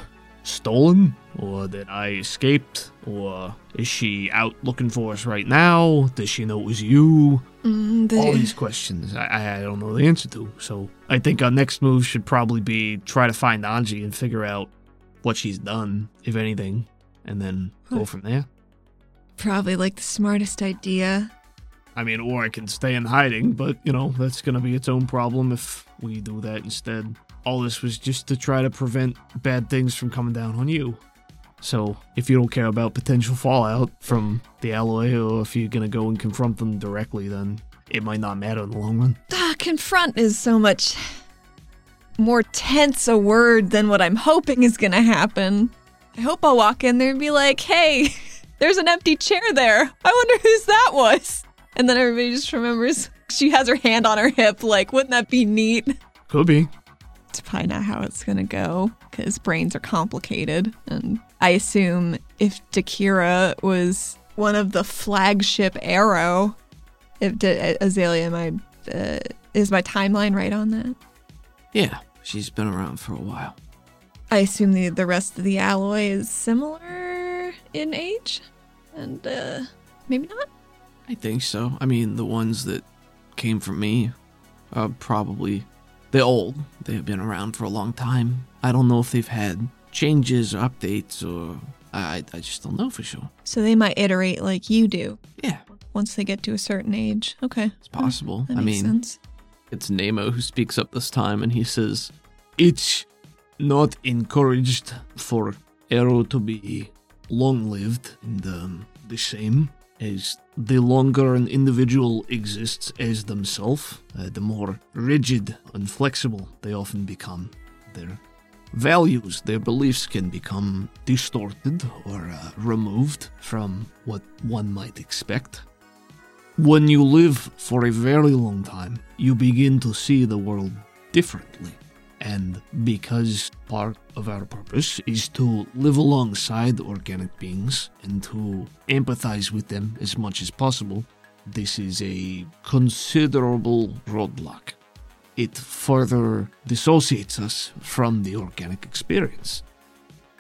stolen or that I escaped? Or is she out looking for us right now? Does she know it was you? Mm, the- All these questions I, I I don't know the answer to. So, I think our next move should probably be try to find Anji and figure out what she's done, if anything, and then go from there. Probably like the smartest idea. I mean, or I can stay in hiding, but you know, that's gonna be its own problem if we do that instead. All this was just to try to prevent bad things from coming down on you. So, if you don't care about potential fallout from the alloy, or if you're gonna go and confront them directly, then it might not matter in the long run. Ah, confront is so much more tense a word than what I'm hoping is gonna happen. I hope I'll walk in there and be like, hey, there's an empty chair there. I wonder whose that was. And then everybody just remembers she has her hand on her hip, like, wouldn't that be neat? Could be. It's probably not how it's gonna go because brains are complicated. And I assume if Dakira was one of the flagship Arrow, if D- Azalea, am I uh, is my timeline right on that? Yeah, she's been around for a while. I assume the the rest of the alloy is similar in age, and uh, maybe not. I think so. I mean, the ones that came from me are probably they're old. They've been around for a long time. I don't know if they've had changes or updates or I I just don't know for sure. So they might iterate like you do Yeah, once they get to a certain age. Okay, it's possible. that I makes mean, sense. It's Nemo who speaks up this time and he says, It's not encouraged for Arrow to be long lived and um, the same as the longer an individual exists as themselves, uh, the more rigid and flexible they often become. Their values, their beliefs can become distorted or uh, removed from what one might expect. When you live for a very long time, you begin to see the world differently. And because part of our purpose is to live alongside organic beings and to empathize with them as much as possible, this is a considerable roadblock. It further dissociates us from the organic experience.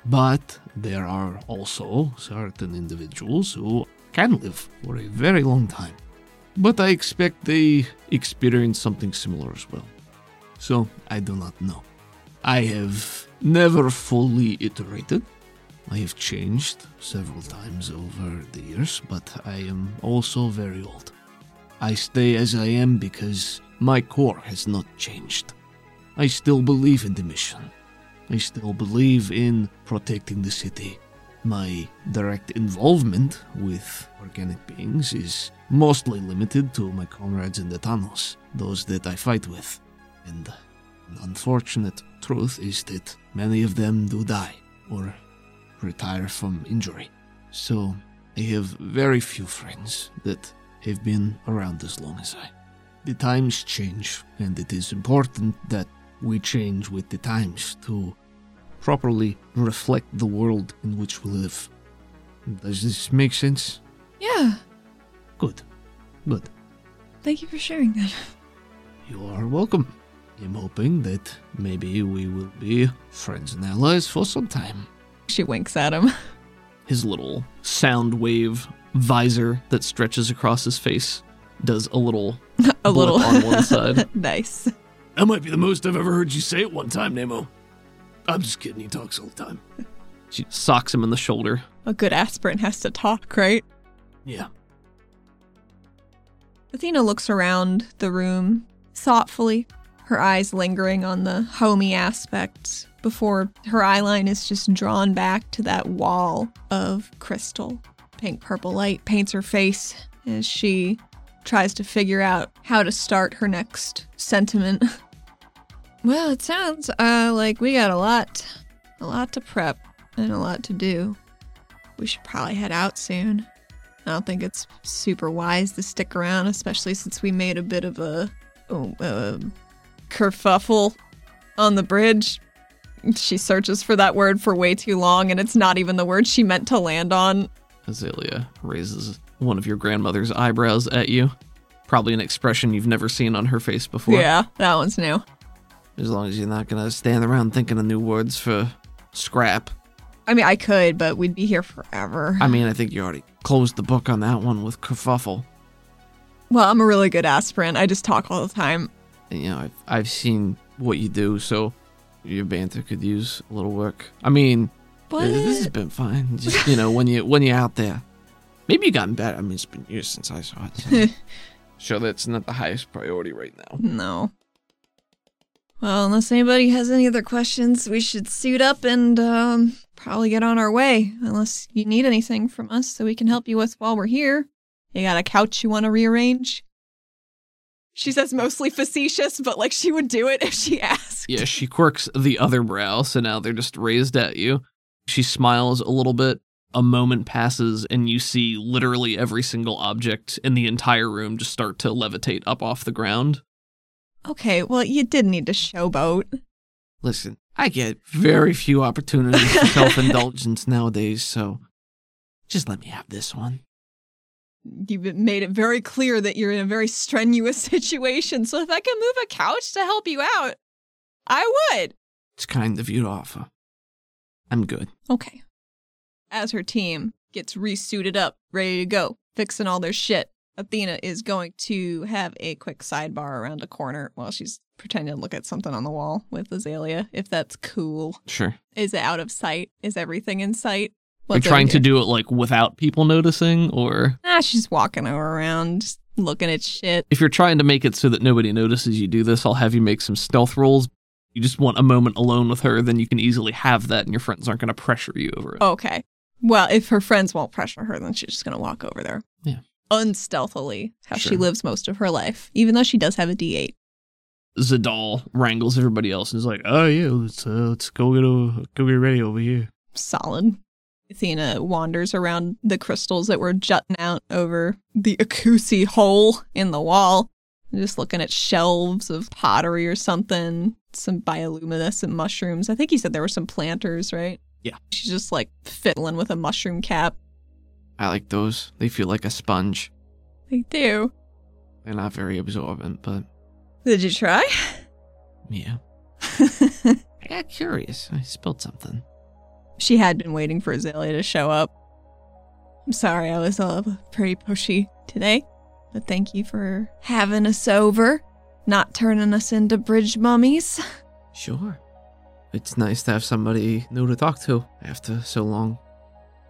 But there are also certain individuals who can live for a very long time. But I expect they experience something similar as well. So I do not know. I have never fully iterated. I have changed several times over the years, but I am also very old. I stay as I am because my core has not changed. I still believe in the mission. I still believe in protecting the city. My direct involvement with organic beings is mostly limited to my comrades in the tunnels, those that I fight with. And an unfortunate truth is that many of them do die or retire from injury. So I have very few friends that have been around as long as I. The times change, and it is important that we change with the times to properly reflect the world in which we live. Does this make sense? Yeah. Good. Good. Thank you for sharing that. You are welcome. I'm hoping that maybe we will be friends and allies for some time. She winks at him. His little sound wave visor that stretches across his face does a little A little on one side. nice. That might be the most I've ever heard you say at one time, Nemo. I'm just kidding, he talks all the time. She socks him in the shoulder. A good aspirant has to talk, right? Yeah. Athena looks around the room thoughtfully, her eyes lingering on the homey aspects before her eyeline is just drawn back to that wall of crystal. Pink purple light paints her face as she tries to figure out how to start her next sentiment. well, it sounds uh, like we got a lot, a lot to prep and a lot to do. We should probably head out soon. I don't think it's super wise to stick around, especially since we made a bit of a, oh, uh, kerfuffle on the bridge. She searches for that word for way too long, and it's not even the word she meant to land on. Azalea raises one of your grandmother's eyebrows at you. Probably an expression you've never seen on her face before. Yeah, that one's new. As long as you're not gonna stand around thinking of new words for scrap. I mean, I could, but we'd be here forever. I mean, I think you already closed the book on that one with kerfuffle. well, I'm a really good aspirant. I just talk all the time. You know, I've, I've seen what you do, so your banter could use a little work. I mean, But this has been fine. Just you know, when you when you're out there, maybe you gotten better. I mean, it's been years since I saw it. so- sure, that's not the highest priority right now. no. Well, unless anybody has any other questions, we should suit up and um, probably get on our way. Unless you need anything from us that we can help you with while we're here. You got a couch you want to rearrange? She says mostly facetious, but like she would do it if she asked. Yeah, she quirks the other brow, so now they're just raised at you. She smiles a little bit. A moment passes, and you see literally every single object in the entire room just start to levitate up off the ground. Okay, well, you did need to showboat. Listen, I get very few opportunities for self indulgence nowadays, so just let me have this one. You've made it very clear that you're in a very strenuous situation. So if I can move a couch to help you out, I would. It's kind of you to offer. I'm good. Okay. As her team gets resuited up, ready to go, fixing all their shit, Athena is going to have a quick sidebar around a corner while she's pretending to look at something on the wall with Azalea, if that's cool. Sure. Is it out of sight? Is everything in sight? You're What's trying to do it like without people noticing, or Ah, she's walking around, just looking at shit. if you're trying to make it so that nobody notices you do this, I'll have you make some stealth rolls. You just want a moment alone with her, then you can easily have that, and your friends aren't going to pressure you over it. Okay. Well, if her friends won't pressure her, then she's just going to walk over there. Yeah. Unstealthily, how she lives most of her life, even though she does have a D8. Zadal wrangles everybody else and is like, Oh yeah, let's uh, let's go get o- go get ready over here. Solid. Athena wanders around the crystals that were jutting out over the Akusi hole in the wall, just looking at shelves of pottery or something, some bioluminescent mushrooms. I think you said there were some planters, right? Yeah. She's just like fiddling with a mushroom cap. I like those. They feel like a sponge. They do. They're not very absorbent, but Did you try? yeah. I got curious. I spilled something. She had been waiting for Azalea to show up. I'm sorry I was all pretty pushy today, but thank you for having us over, not turning us into bridge mummies. Sure. It's nice to have somebody new to talk to after so long.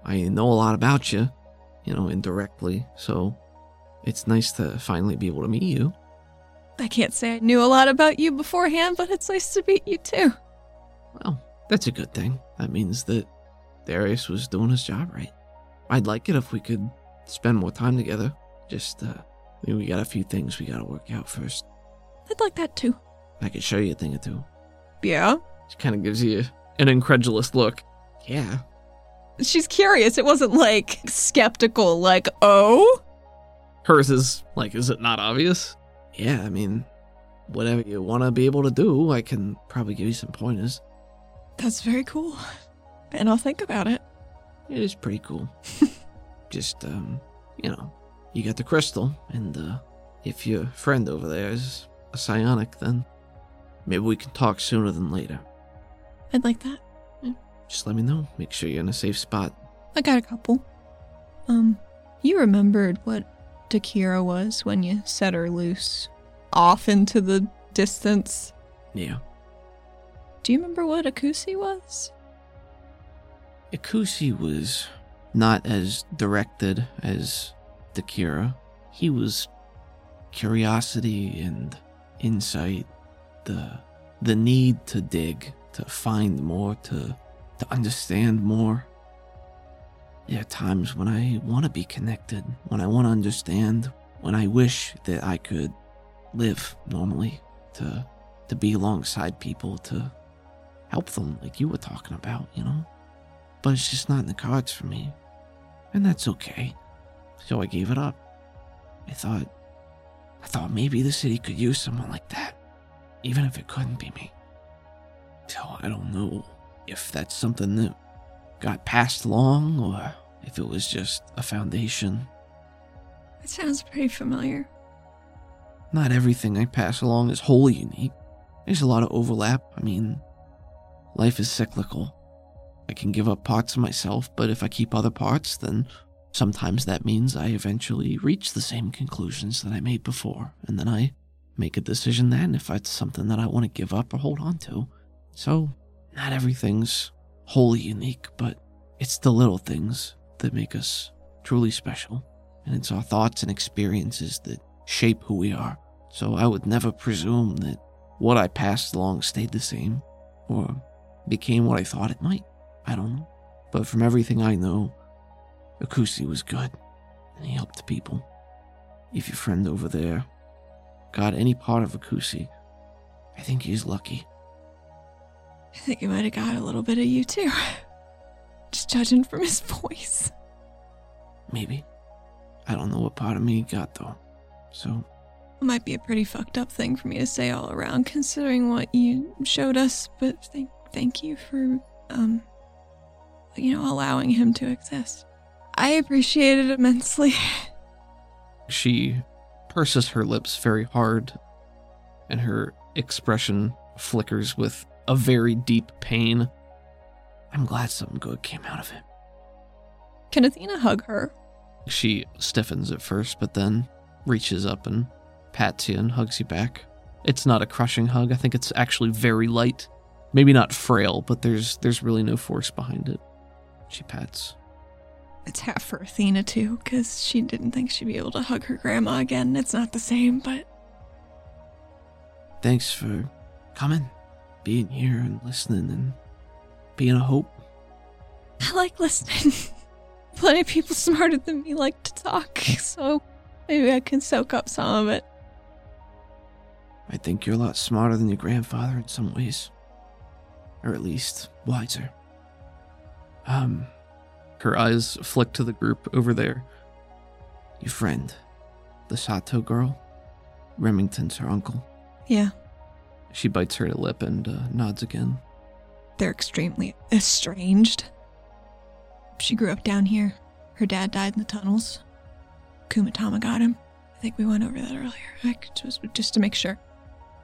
I know a lot about you, you know, indirectly, so it's nice to finally be able to meet you. I can't say I knew a lot about you beforehand, but it's nice to meet you too. Well, that's a good thing. That means that Darius was doing his job right. I'd like it if we could spend more time together. Just, uh, we got a few things we gotta work out first. I'd like that too. I could show you a thing or two. Yeah. she kind of gives you an incredulous look. Yeah. She's curious. It wasn't like skeptical, like, oh? Hers is like, is it not obvious? Yeah, I mean, whatever you want to be able to do, I can probably give you some pointers. That's very cool. And I'll think about it. It is pretty cool. Just, um, you know, you got the crystal, and uh, if your friend over there is a psionic, then maybe we can talk sooner than later. I'd like that. Just let me know. Make sure you're in a safe spot. I got a couple. Um, you remembered what Dakira was when you set her loose off into the distance. Yeah. Do you remember what Akusi was? Akusi was not as directed as Dakira. He was curiosity and insight, the the need to dig, to find more, to to understand more. There are times when I want to be connected, when I want to understand, when I wish that I could live normally, to to be alongside people, to help them like you were talking about, you know? But it's just not in the cards for me. And that's okay. So I gave it up. I thought I thought maybe the city could use someone like that, even if it couldn't be me. So I don't know if that's something that got passed along or if it was just a foundation. It sounds pretty familiar. Not everything I pass along is wholly unique. There's a lot of overlap. I mean, life is cyclical. I can give up parts of myself, but if I keep other parts, then sometimes that means I eventually reach the same conclusions that I made before, and then I make a decision then if it's something that I want to give up or hold on to. So, not everything's wholly unique, but it's the little things that make us truly special, and it's our thoughts and experiences that shape who we are. So, I would never presume that what I passed along stayed the same or became what I thought it might. I don't know. But from everything I know, Akusi was good and he helped people. If your friend over there got any part of Akusi, I think he's lucky. I think he might have got a little bit of you too. Just judging from his voice. Maybe. I don't know what part of me he got though. So, It might be a pretty fucked up thing for me to say all around, considering what you showed us. But thank, thank you for, um, you know, allowing him to exist. I appreciate it immensely. She purses her lips very hard, and her expression flickers with a very deep pain. I'm glad something good came out of it. Can Athena hug her? She stiffens at first, but then reaches up and pats you and hugs you back. It's not a crushing hug. I think it's actually very light. Maybe not frail, but there's there's really no force behind it. She pats. It's half for Athena too, because she didn't think she'd be able to hug her grandma again. It's not the same, but Thanks for coming, being here and listening and being a hope. I like listening. Plenty of people smarter than me like to talk, so maybe I can soak up some of it. I think you're a lot smarter than your grandfather in some ways. Or at least wiser. Um, Her eyes flick to the group over there. your friend, the Sato girl, Remington's her uncle. Yeah, She bites her lip and uh, nods again. they're extremely estranged. She grew up down here. Her dad died in the tunnels. Kumatama got him. I think we went over that earlier. I just, just to make sure.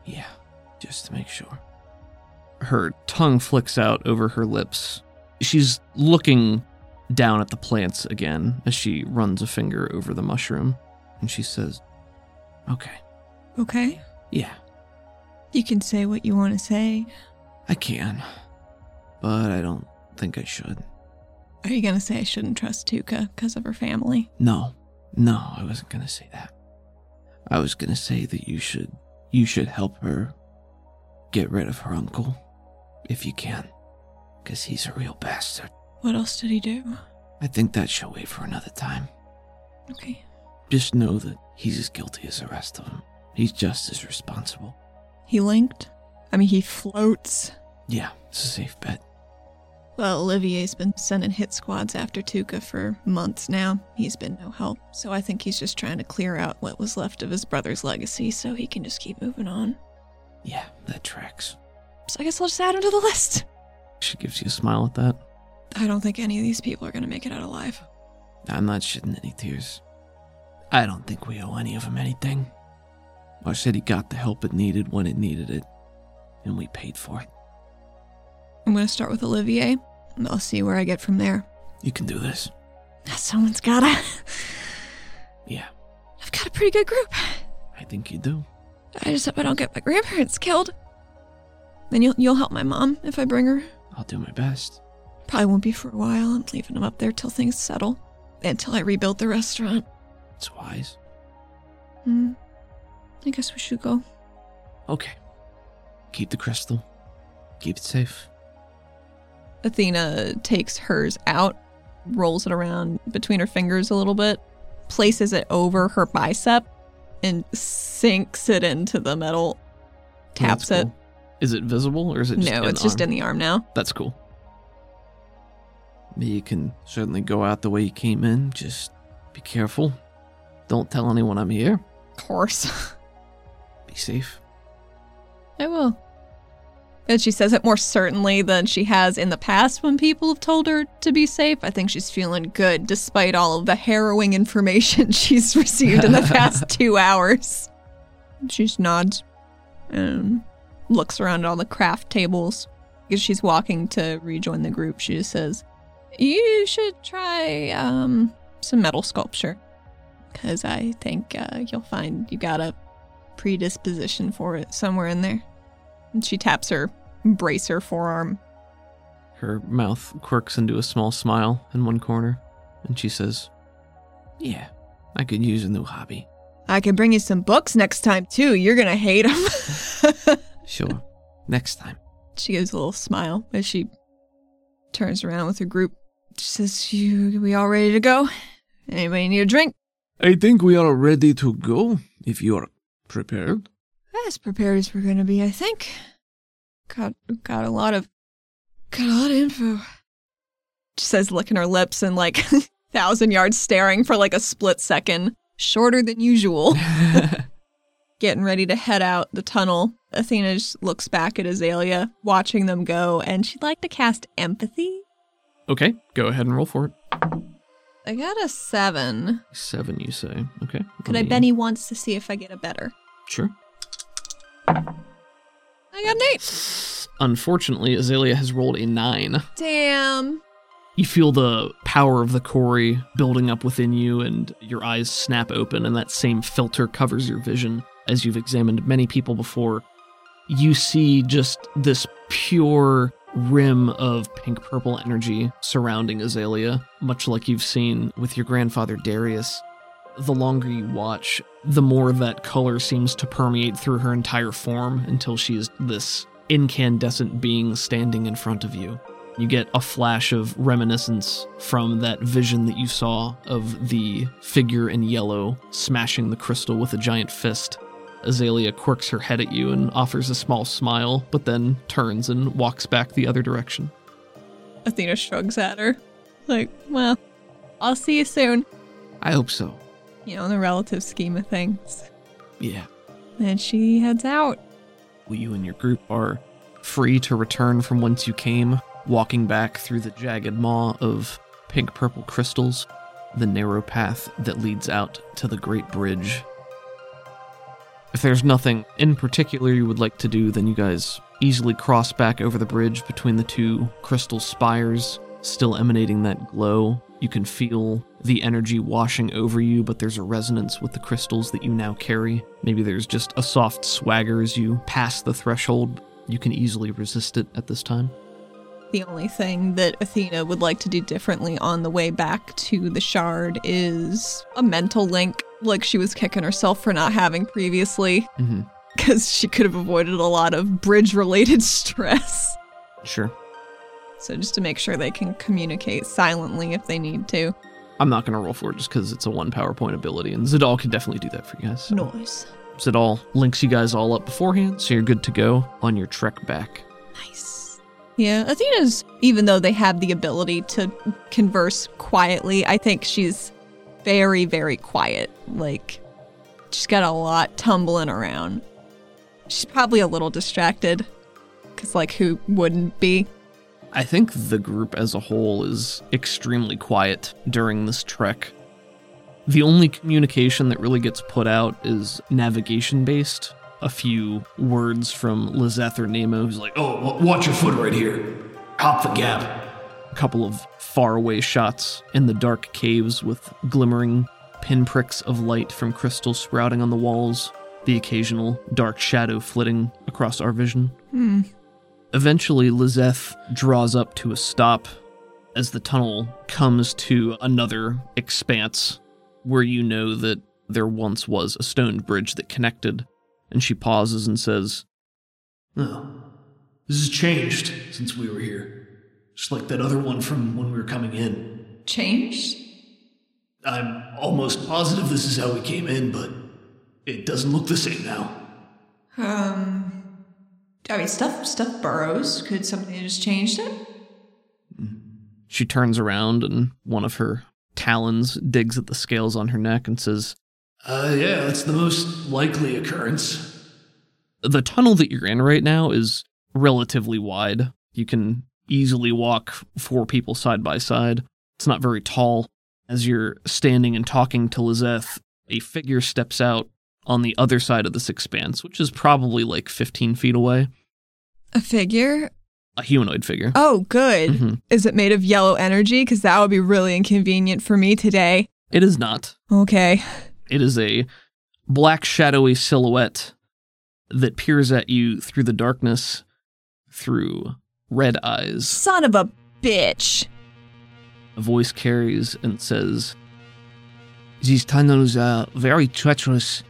Yeah, just to make sure. Her tongue flicks out over her lips. She's looking down at the plants again as she runs a finger over the mushroom, and she says, Okay, Okay? yeah, You can say what you want to say. I can. But I don't think I should. Are you going to say I shouldn't trust Tuka because of her family? No, no, I wasn't gonna say that. I was gonna say that you should, you should help her get rid of her uncle, if you can, because he's a real bastard. What else did he do? I think that shall wait for another time. Okay. Just know that he's as guilty as the rest of them. He's just as responsible. He linked? I mean, he floats. Yeah, it's a safe bet. Well, Olivier's been sending hit squads after Tuka for months now. He's been no help, so I think he's just trying to clear out what was left of his brother's legacy so he can just keep moving on. Yeah, that tracks. So I guess I'll just add him to the list. She gives you a smile at that. I don't think any of these people are gonna make it out alive. I'm not shedding any tears. I don't think we owe any of them anything. Said he got the help it needed when it needed it, and we paid for it. I'm gonna start with Olivier, and I'll see where I get from there. You can do this. Someone's gotta. Yeah, I've got a pretty good group. I think you do. I just hope I don't get my grandparents killed. Then you'll you'll help my mom if I bring her. I'll do my best. Probably won't be for a while. I'm leaving them up there till things settle. Until I rebuild the restaurant. It's wise. Hmm. I guess we should go. Okay. Keep the crystal. Keep it safe. Athena takes hers out, rolls it around between her fingers a little bit, places it over her bicep, and sinks it into the metal. Taps That's it. Cool. Is it visible or is it just No, in it's the just arm? in the arm now. That's cool. You can certainly go out the way you came in. Just be careful. Don't tell anyone I'm here. Of course. Be safe. I will. And she says it more certainly than she has in the past when people have told her to be safe. I think she's feeling good despite all of the harrowing information she's received in the past two hours. She just nods and um, looks around at all the craft tables. As she's walking to rejoin the group, she just says, You should try um, some metal sculpture. Because I think uh, you'll find you got a predisposition for it somewhere in there. And she taps her bracer forearm. Her mouth quirks into a small smile in one corner, and she says, Yeah, I could use a new hobby. I can bring you some books next time too. You're gonna hate them. Sure. Next time. she gives a little smile as she turns around with her group. She says, "You, we all ready to go? Anybody need a drink?" I think we are ready to go if you are prepared. As prepared as we're gonna be, I think. Got got a lot of got a lot of info. She says, licking her lips and like thousand yards staring for like a split second, shorter than usual. Getting ready to head out the tunnel. Athena just looks back at Azalea, watching them go, and she'd like to cast empathy. Okay, go ahead and roll for it. I got a seven. Seven, you say. Okay. Could I me- Benny once to see if I get a better? Sure. I got an eight. Unfortunately, Azalea has rolled a nine. Damn. You feel the power of the quarry building up within you, and your eyes snap open, and that same filter covers your vision as you've examined many people before. You see just this pure rim of pink purple energy surrounding Azalea, much like you've seen with your grandfather Darius. The longer you watch, the more that color seems to permeate through her entire form until she is this incandescent being standing in front of you. You get a flash of reminiscence from that vision that you saw of the figure in yellow smashing the crystal with a giant fist. Azalea quirks her head at you and offers a small smile, but then turns and walks back the other direction. Athena shrugs at her. Like, well, I'll see you soon. I hope so. You know, in the relative scheme of things. Yeah. And she heads out. Well, you and your group are free to return from whence you came, walking back through the jagged maw of pink purple crystals, the narrow path that leads out to the Great Bridge. If there's nothing in particular you would like to do, then you guys easily cross back over the bridge between the two crystal spires, still emanating that glow. You can feel the energy washing over you, but there's a resonance with the crystals that you now carry. Maybe there's just a soft swagger as you pass the threshold. You can easily resist it at this time. The only thing that Athena would like to do differently on the way back to the shard is a mental link, like she was kicking herself for not having previously, Mm-hmm. because she could have avoided a lot of bridge related stress. Sure. So just to make sure they can communicate silently if they need to. I'm not going to roll for it just because it's a one Power Point ability, and Zadal can definitely do that for you guys. So. Noise. Zadal links you guys all up beforehand, so you're good to go on your trek back. Nice. Yeah, Athena's, even though they have the ability to converse quietly, I think she's very, very quiet. Like, she's got a lot tumbling around. She's probably a little distracted, because, like, who wouldn't be? I think the group as a whole is extremely quiet during this trek. The only communication that really gets put out is navigation based. A few words from Lizeth or Nemo, who's like, Oh, wa- watch your foot right here. Hop the gap. a couple of faraway shots in the dark caves with glimmering pinpricks of light from crystals sprouting on the walls, the occasional dark shadow flitting across our vision. Hmm. Eventually, Lizeth draws up to a stop as the tunnel comes to another expanse where you know that there once was a stone bridge that connected, and she pauses and says, Oh, this has changed since we were here. Just like that other one from when we were coming in. Changed? I'm almost positive this is how we came in, but it doesn't look the same now. Um, I mean, stuff stuff burrows. Could something have just changed it? She turns around and one of her talons digs at the scales on her neck and says, Uh, yeah, that's the most likely occurrence. The tunnel that you're in right now is relatively wide. You can easily walk four people side by side. It's not very tall. As you're standing and talking to Lizeth, a figure steps out on the other side of this expanse, which is probably like 15 feet away. A figure? A humanoid figure. Oh, good. Mhm. Is it made of yellow energy? Because that would be really inconvenient for me today. It is not. Okay. It is a black, shadowy silhouette that peers at you through the darkness through red eyes. Son of a bitch. A voice carries and says, These tunnels are very treacherous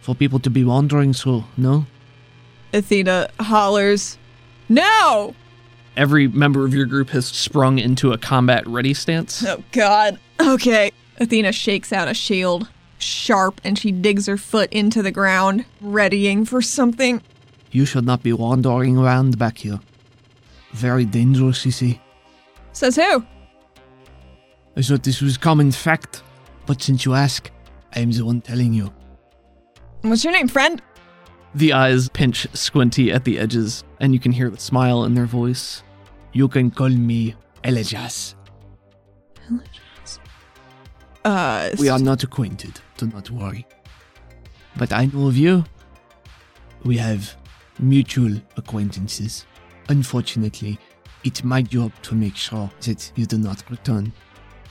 for people to be wandering through, no? Athena hollers, No! Every member of your group has sprung into a combat ready stance. Oh, God. Okay. Athena shakes out a shield, sharp, and she digs her foot into the ground, readying for something. You should not be wandering around back here. Very dangerous, you see. Says who? I thought this was common fact, but since you ask, I am the one telling you. What's your name, friend? The eyes pinch squinty at the edges, and you can hear the smile in their voice. You can call me Elejas. Uh, We are not acquainted, do not worry. But I know of you. We have mutual acquaintances. Unfortunately, it's my job to make sure that you do not return.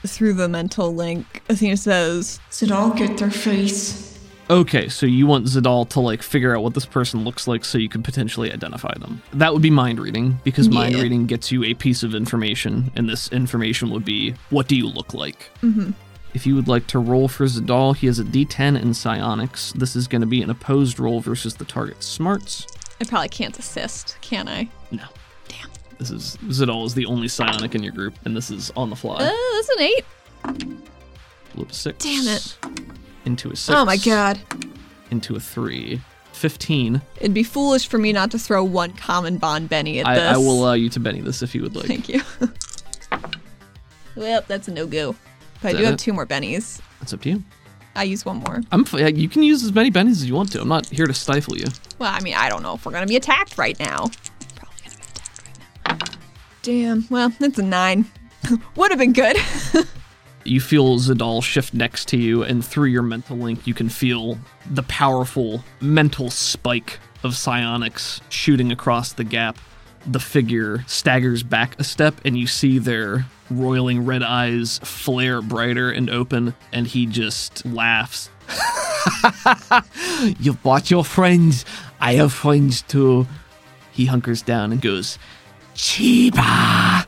through the mental link, Athena says, Did all get their face? Okay, so you want Zadal to like figure out what this person looks like so you can potentially identify them. That would be mind reading because mind reading gets you a piece of information, and this information would be what do you look like? Mm-hmm. If you would like to roll for Zadal, he has a D10 in psionics. This is going to be an opposed roll versus the target's smarts. I probably can't assist, can I? No. Damn. This is Zadal is the only psionic in your group, and this is on the fly. Uh, that's an eight. Flip a six. damn it. Into a six. Oh my god. Into a three. 15. It'd be foolish for me not to throw one common bond Benny at I, this. I will allow you to Benny this if you would like. Thank you. well, that's a no go. But I do have it? two more bennies. That's up to you. I use one more. I'm. f- You can use as many bennies as you want to. I'm not here to stifle you. Well, I mean, I don't know if we're gonna be attacked right now. Damn. Well, that's a nine. Would have been good. You feel Zadal shift next to you, and through your mental link, you can feel the powerful mental spike of psionics shooting across the gap. The figure staggers back a step, and you see their roiling red eyes flare brighter and open, and he just laughs. You've bought your friends. I have friends too. He hunkers down and goes, Chiba!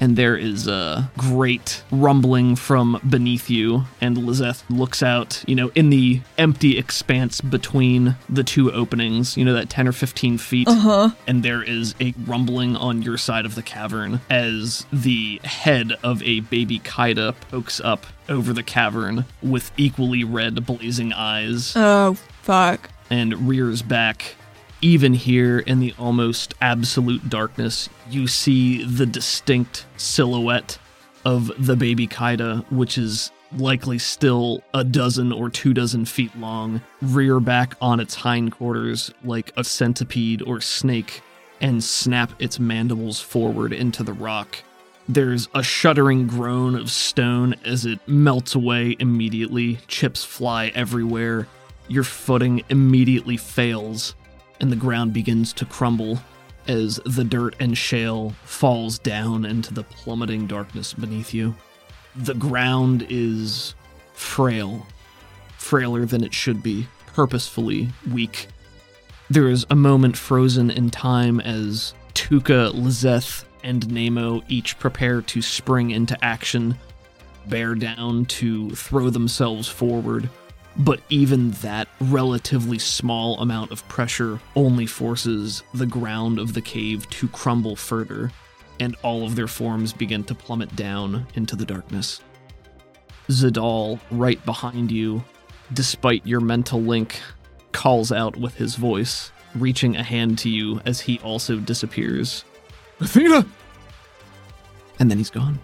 And there is a great rumbling from beneath you, and Lizeth looks out, you know, in the empty expanse between the two openings, you know, that 10 or 15 feet. Uh-huh. And there is a rumbling on your side of the cavern as the head of a baby Kaida pokes up over the cavern with equally red blazing eyes oh, fuck. and rears back. Even here in the almost absolute darkness, you see the distinct silhouette of the baby Kaida, which is likely still a dozen or two dozen feet long, rear back on its hindquarters like a centipede or snake, and snap its mandibles forward into the rock. There's a shuddering groan of stone as it melts away immediately. Chips fly everywhere. Your footing immediately fails, and the ground begins to crumble as the dirt and shale falls down into the plummeting darkness beneath you. The ground is frail, frailer than it should be, purposefully weak. There is a moment frozen in time as Tuka, Lizeth, and Nemo each prepare to spring into action, bear down to throw themselves forward. But even that relatively small amount of pressure only forces the ground of the cave to crumble further, and all of their forms begin to plummet down into the darkness. Zadal, right behind you, despite your mental link, calls out with his voice, reaching a hand to you as he also disappears. Athena! And then he's gone.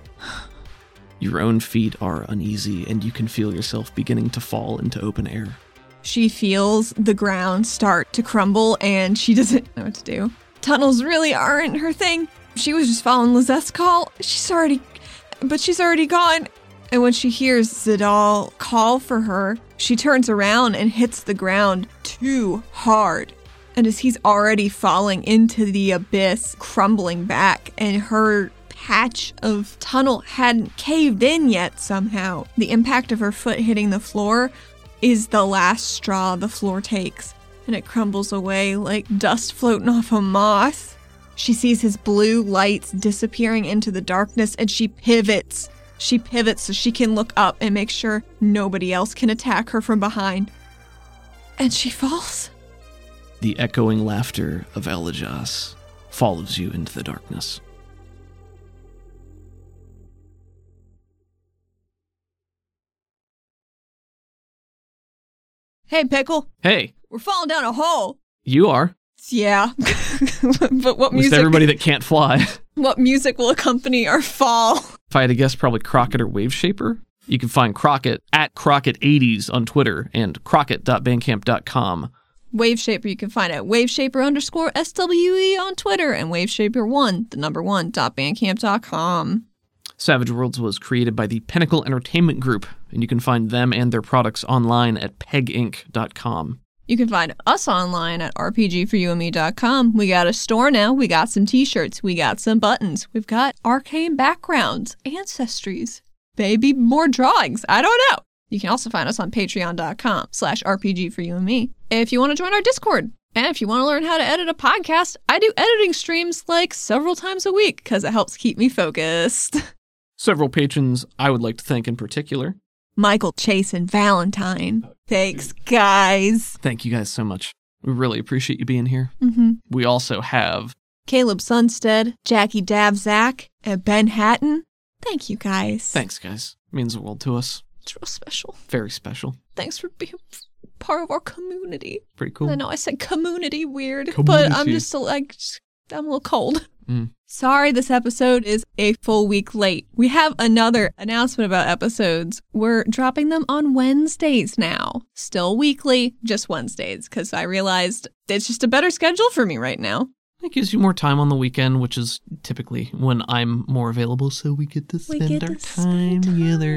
Your own feet are uneasy, and you can feel yourself beginning to fall into open air. She feels the ground start to crumble and she doesn't know what to do. Tunnels really aren't her thing. She was just following Lizeth's call. She's already, but she's already gone. And when she hears Zadal call for her, she turns around and hits the ground too hard. And as he's already falling into the abyss, crumbling back, and her patch of tunnel hadn't caved in yet somehow, the impact of her foot hitting the floor is the last straw the floor takes, and it crumbles away like dust floating off a moth. She sees his blue lights disappearing into the darkness and she pivots. She pivots so she can look up and make sure nobody else can attack her from behind. And she falls. The echoing laughter of Elajas follows you into the darkness. Hey, Pickle, Hey, we're falling down a hole. you are. Yeah. but what music everybody that can't fly. what music will accompany our fall? If I had to guess, probably Crockett or Waveshaper. You can find Crockett at Crockett80s on Twitter and crockett.bandcamp.com. Waveshaper you can find it at waveshaper underscore SWE on Twitter and waveshaper1, the number one, dot bandcamp.com. Savage Worlds was created by the Pinnacle Entertainment Group, and you can find them and their products online at peginc.com. You can find us online at rpgforyouandme.com. We got a store now. We got some t-shirts. We got some buttons. We've got arcane backgrounds, ancestries, maybe more drawings. I don't know. You can also find us on patreon.com slash rpgforyouandme. If you want to join our Discord, and if you want to learn how to edit a podcast, I do editing streams like several times a week because it helps keep me focused. Several patrons I would like to thank in particular. Michael, Chase, and Valentine. Thanks, guys. Thank you guys so much. We really appreciate you being here. Mm-hmm. We also have Caleb Sunstead, Jackie Davzak, and Ben Hatton. Thank you guys. thanks, guys. means the world to us. It's real special. Very special. Thanks for being part of our community. Pretty cool. I know I said community weird, but I'm just like I'm a little cold. Mm. Sorry, this episode is a full week late. We have another announcement about episodes. We're dropping them on Wednesdays now. Still weekly, just Wednesdays, because I realized it's just a better schedule for me right now. It gives you more time on the weekend, which is typically when I'm more available, so we get to spend get our to time spend together.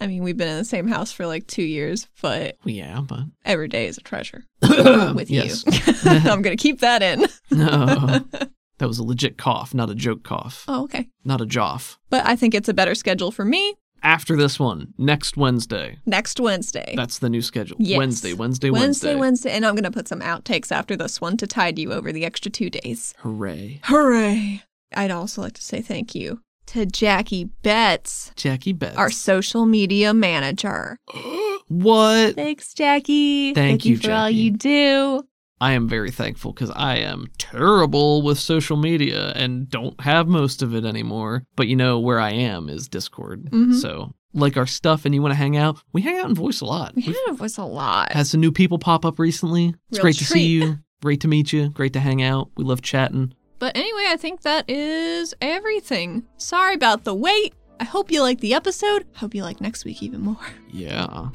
I mean, we've been in the same house for like two years, but yeah, but every day is a treasure with you. I'm going to keep that in. no, that was a legit cough, not a joke cough, Oh, okay. not a joff. But I think it's a better schedule for me After this one, next Wednesday. next Wednesday. That's the new schedule. Yes. Wednesday, Wednesday, Wednesday, Wednesday. Wednesday. And I'm going to put some outtakes after this one to tide you over the extra two days. Hooray. Hooray. I'd also like to say thank you to Jackie Betts, Jackie Betts. our social media manager. what? Thanks, Jackie. Thank you, for all you do. I am very thankful because I am terrible with social media and don't have most of it anymore. But you know, where I am is Discord. Mhm. So, like our stuff and you want to hang out, we hang out and voice a lot. We We've had a voice a lot. had some new people pop up recently. It's Real great to see you. Great to meet you. Great to hang out. We love chatting. But anyway, I think that is everything. Sorry about the wait. I hope you like the episode. Hope you like next week even more. Yeah.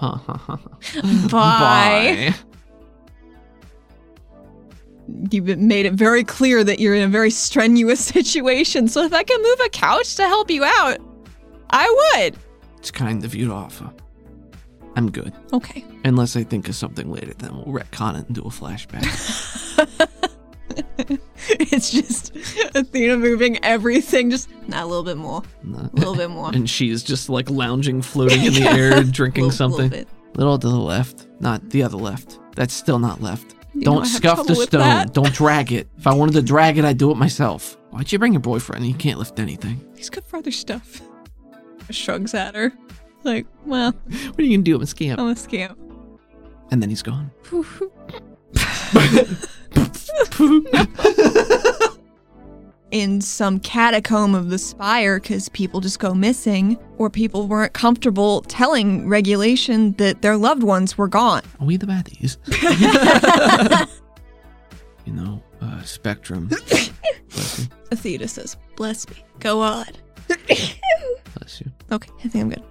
Bye. You've made it very clear that you're in a very strenuous situation. So if I can move a couch to help you out, I would. It's kind of you to offer. I'm good. Okay. Unless I think of something later, then we'll retcon it and do a flashback. it's just Athena moving everything, just not a little bit more, a little bit more. and she's just like lounging, floating in the air, drinking Little- little something. bit. Little to the left, not the other left. That's still not left. You Don't scuff the stone. Don't drag it. If I wanted to drag it, I'd do it myself. Why'd you bring your boyfriend? He can't lift anything. He's good for other stuff. Shrugs at her, like, well, What are you gonna do? I'm a scamp. I'm a scamp. And then he's gone. in some catacomb of the spire because people just go missing or people weren't comfortable telling regulation that their loved ones were gone. Are we the baddies? you know, uh, Spectrum. Bless. Athena says, Bless me. Go on. Bless you. Okay, I think I'm good.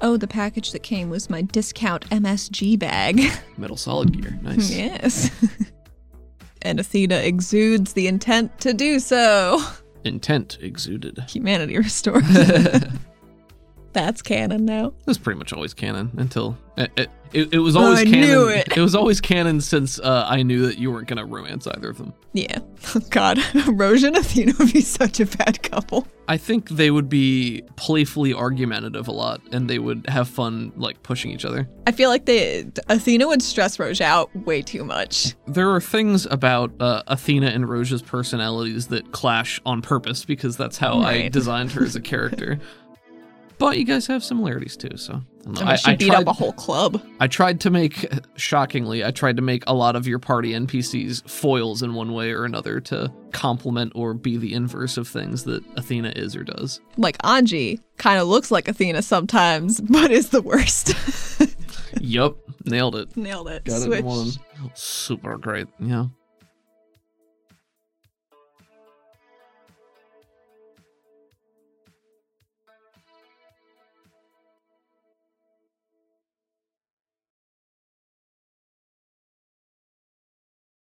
Oh, the package that came was my discount MSG bag. Metal solid gear. Nice. yes. And Athena exudes the intent to do so. Intent exuded. Humanity restored. That's canon now. It was pretty much always canon until it, it, it, it was Oh, always I canon. knew it. was always canon since uh, I knew that you weren't gonna romance either of them. Yeah. God, Roja and Athena would be such a bad couple. I think they would be playfully argumentative a lot, and they would have fun like pushing each other. I feel like they Athena would stress Roja out way too much. There are things about uh, Athena and Roja's personalities that clash on purpose because that's how I designed her as a character. But you guys have similarities too, so I, don't know. I beat tried, up a whole club. I tried to make, shockingly, I tried to make a lot of your party NPCs foils in one way or another to complement or be the inverse of things that Athena is or does. Like Anji kind of looks like Athena sometimes, but is the worst. yep, nailed it. Nailed it. Got Switch. it in one. Super great. Yeah.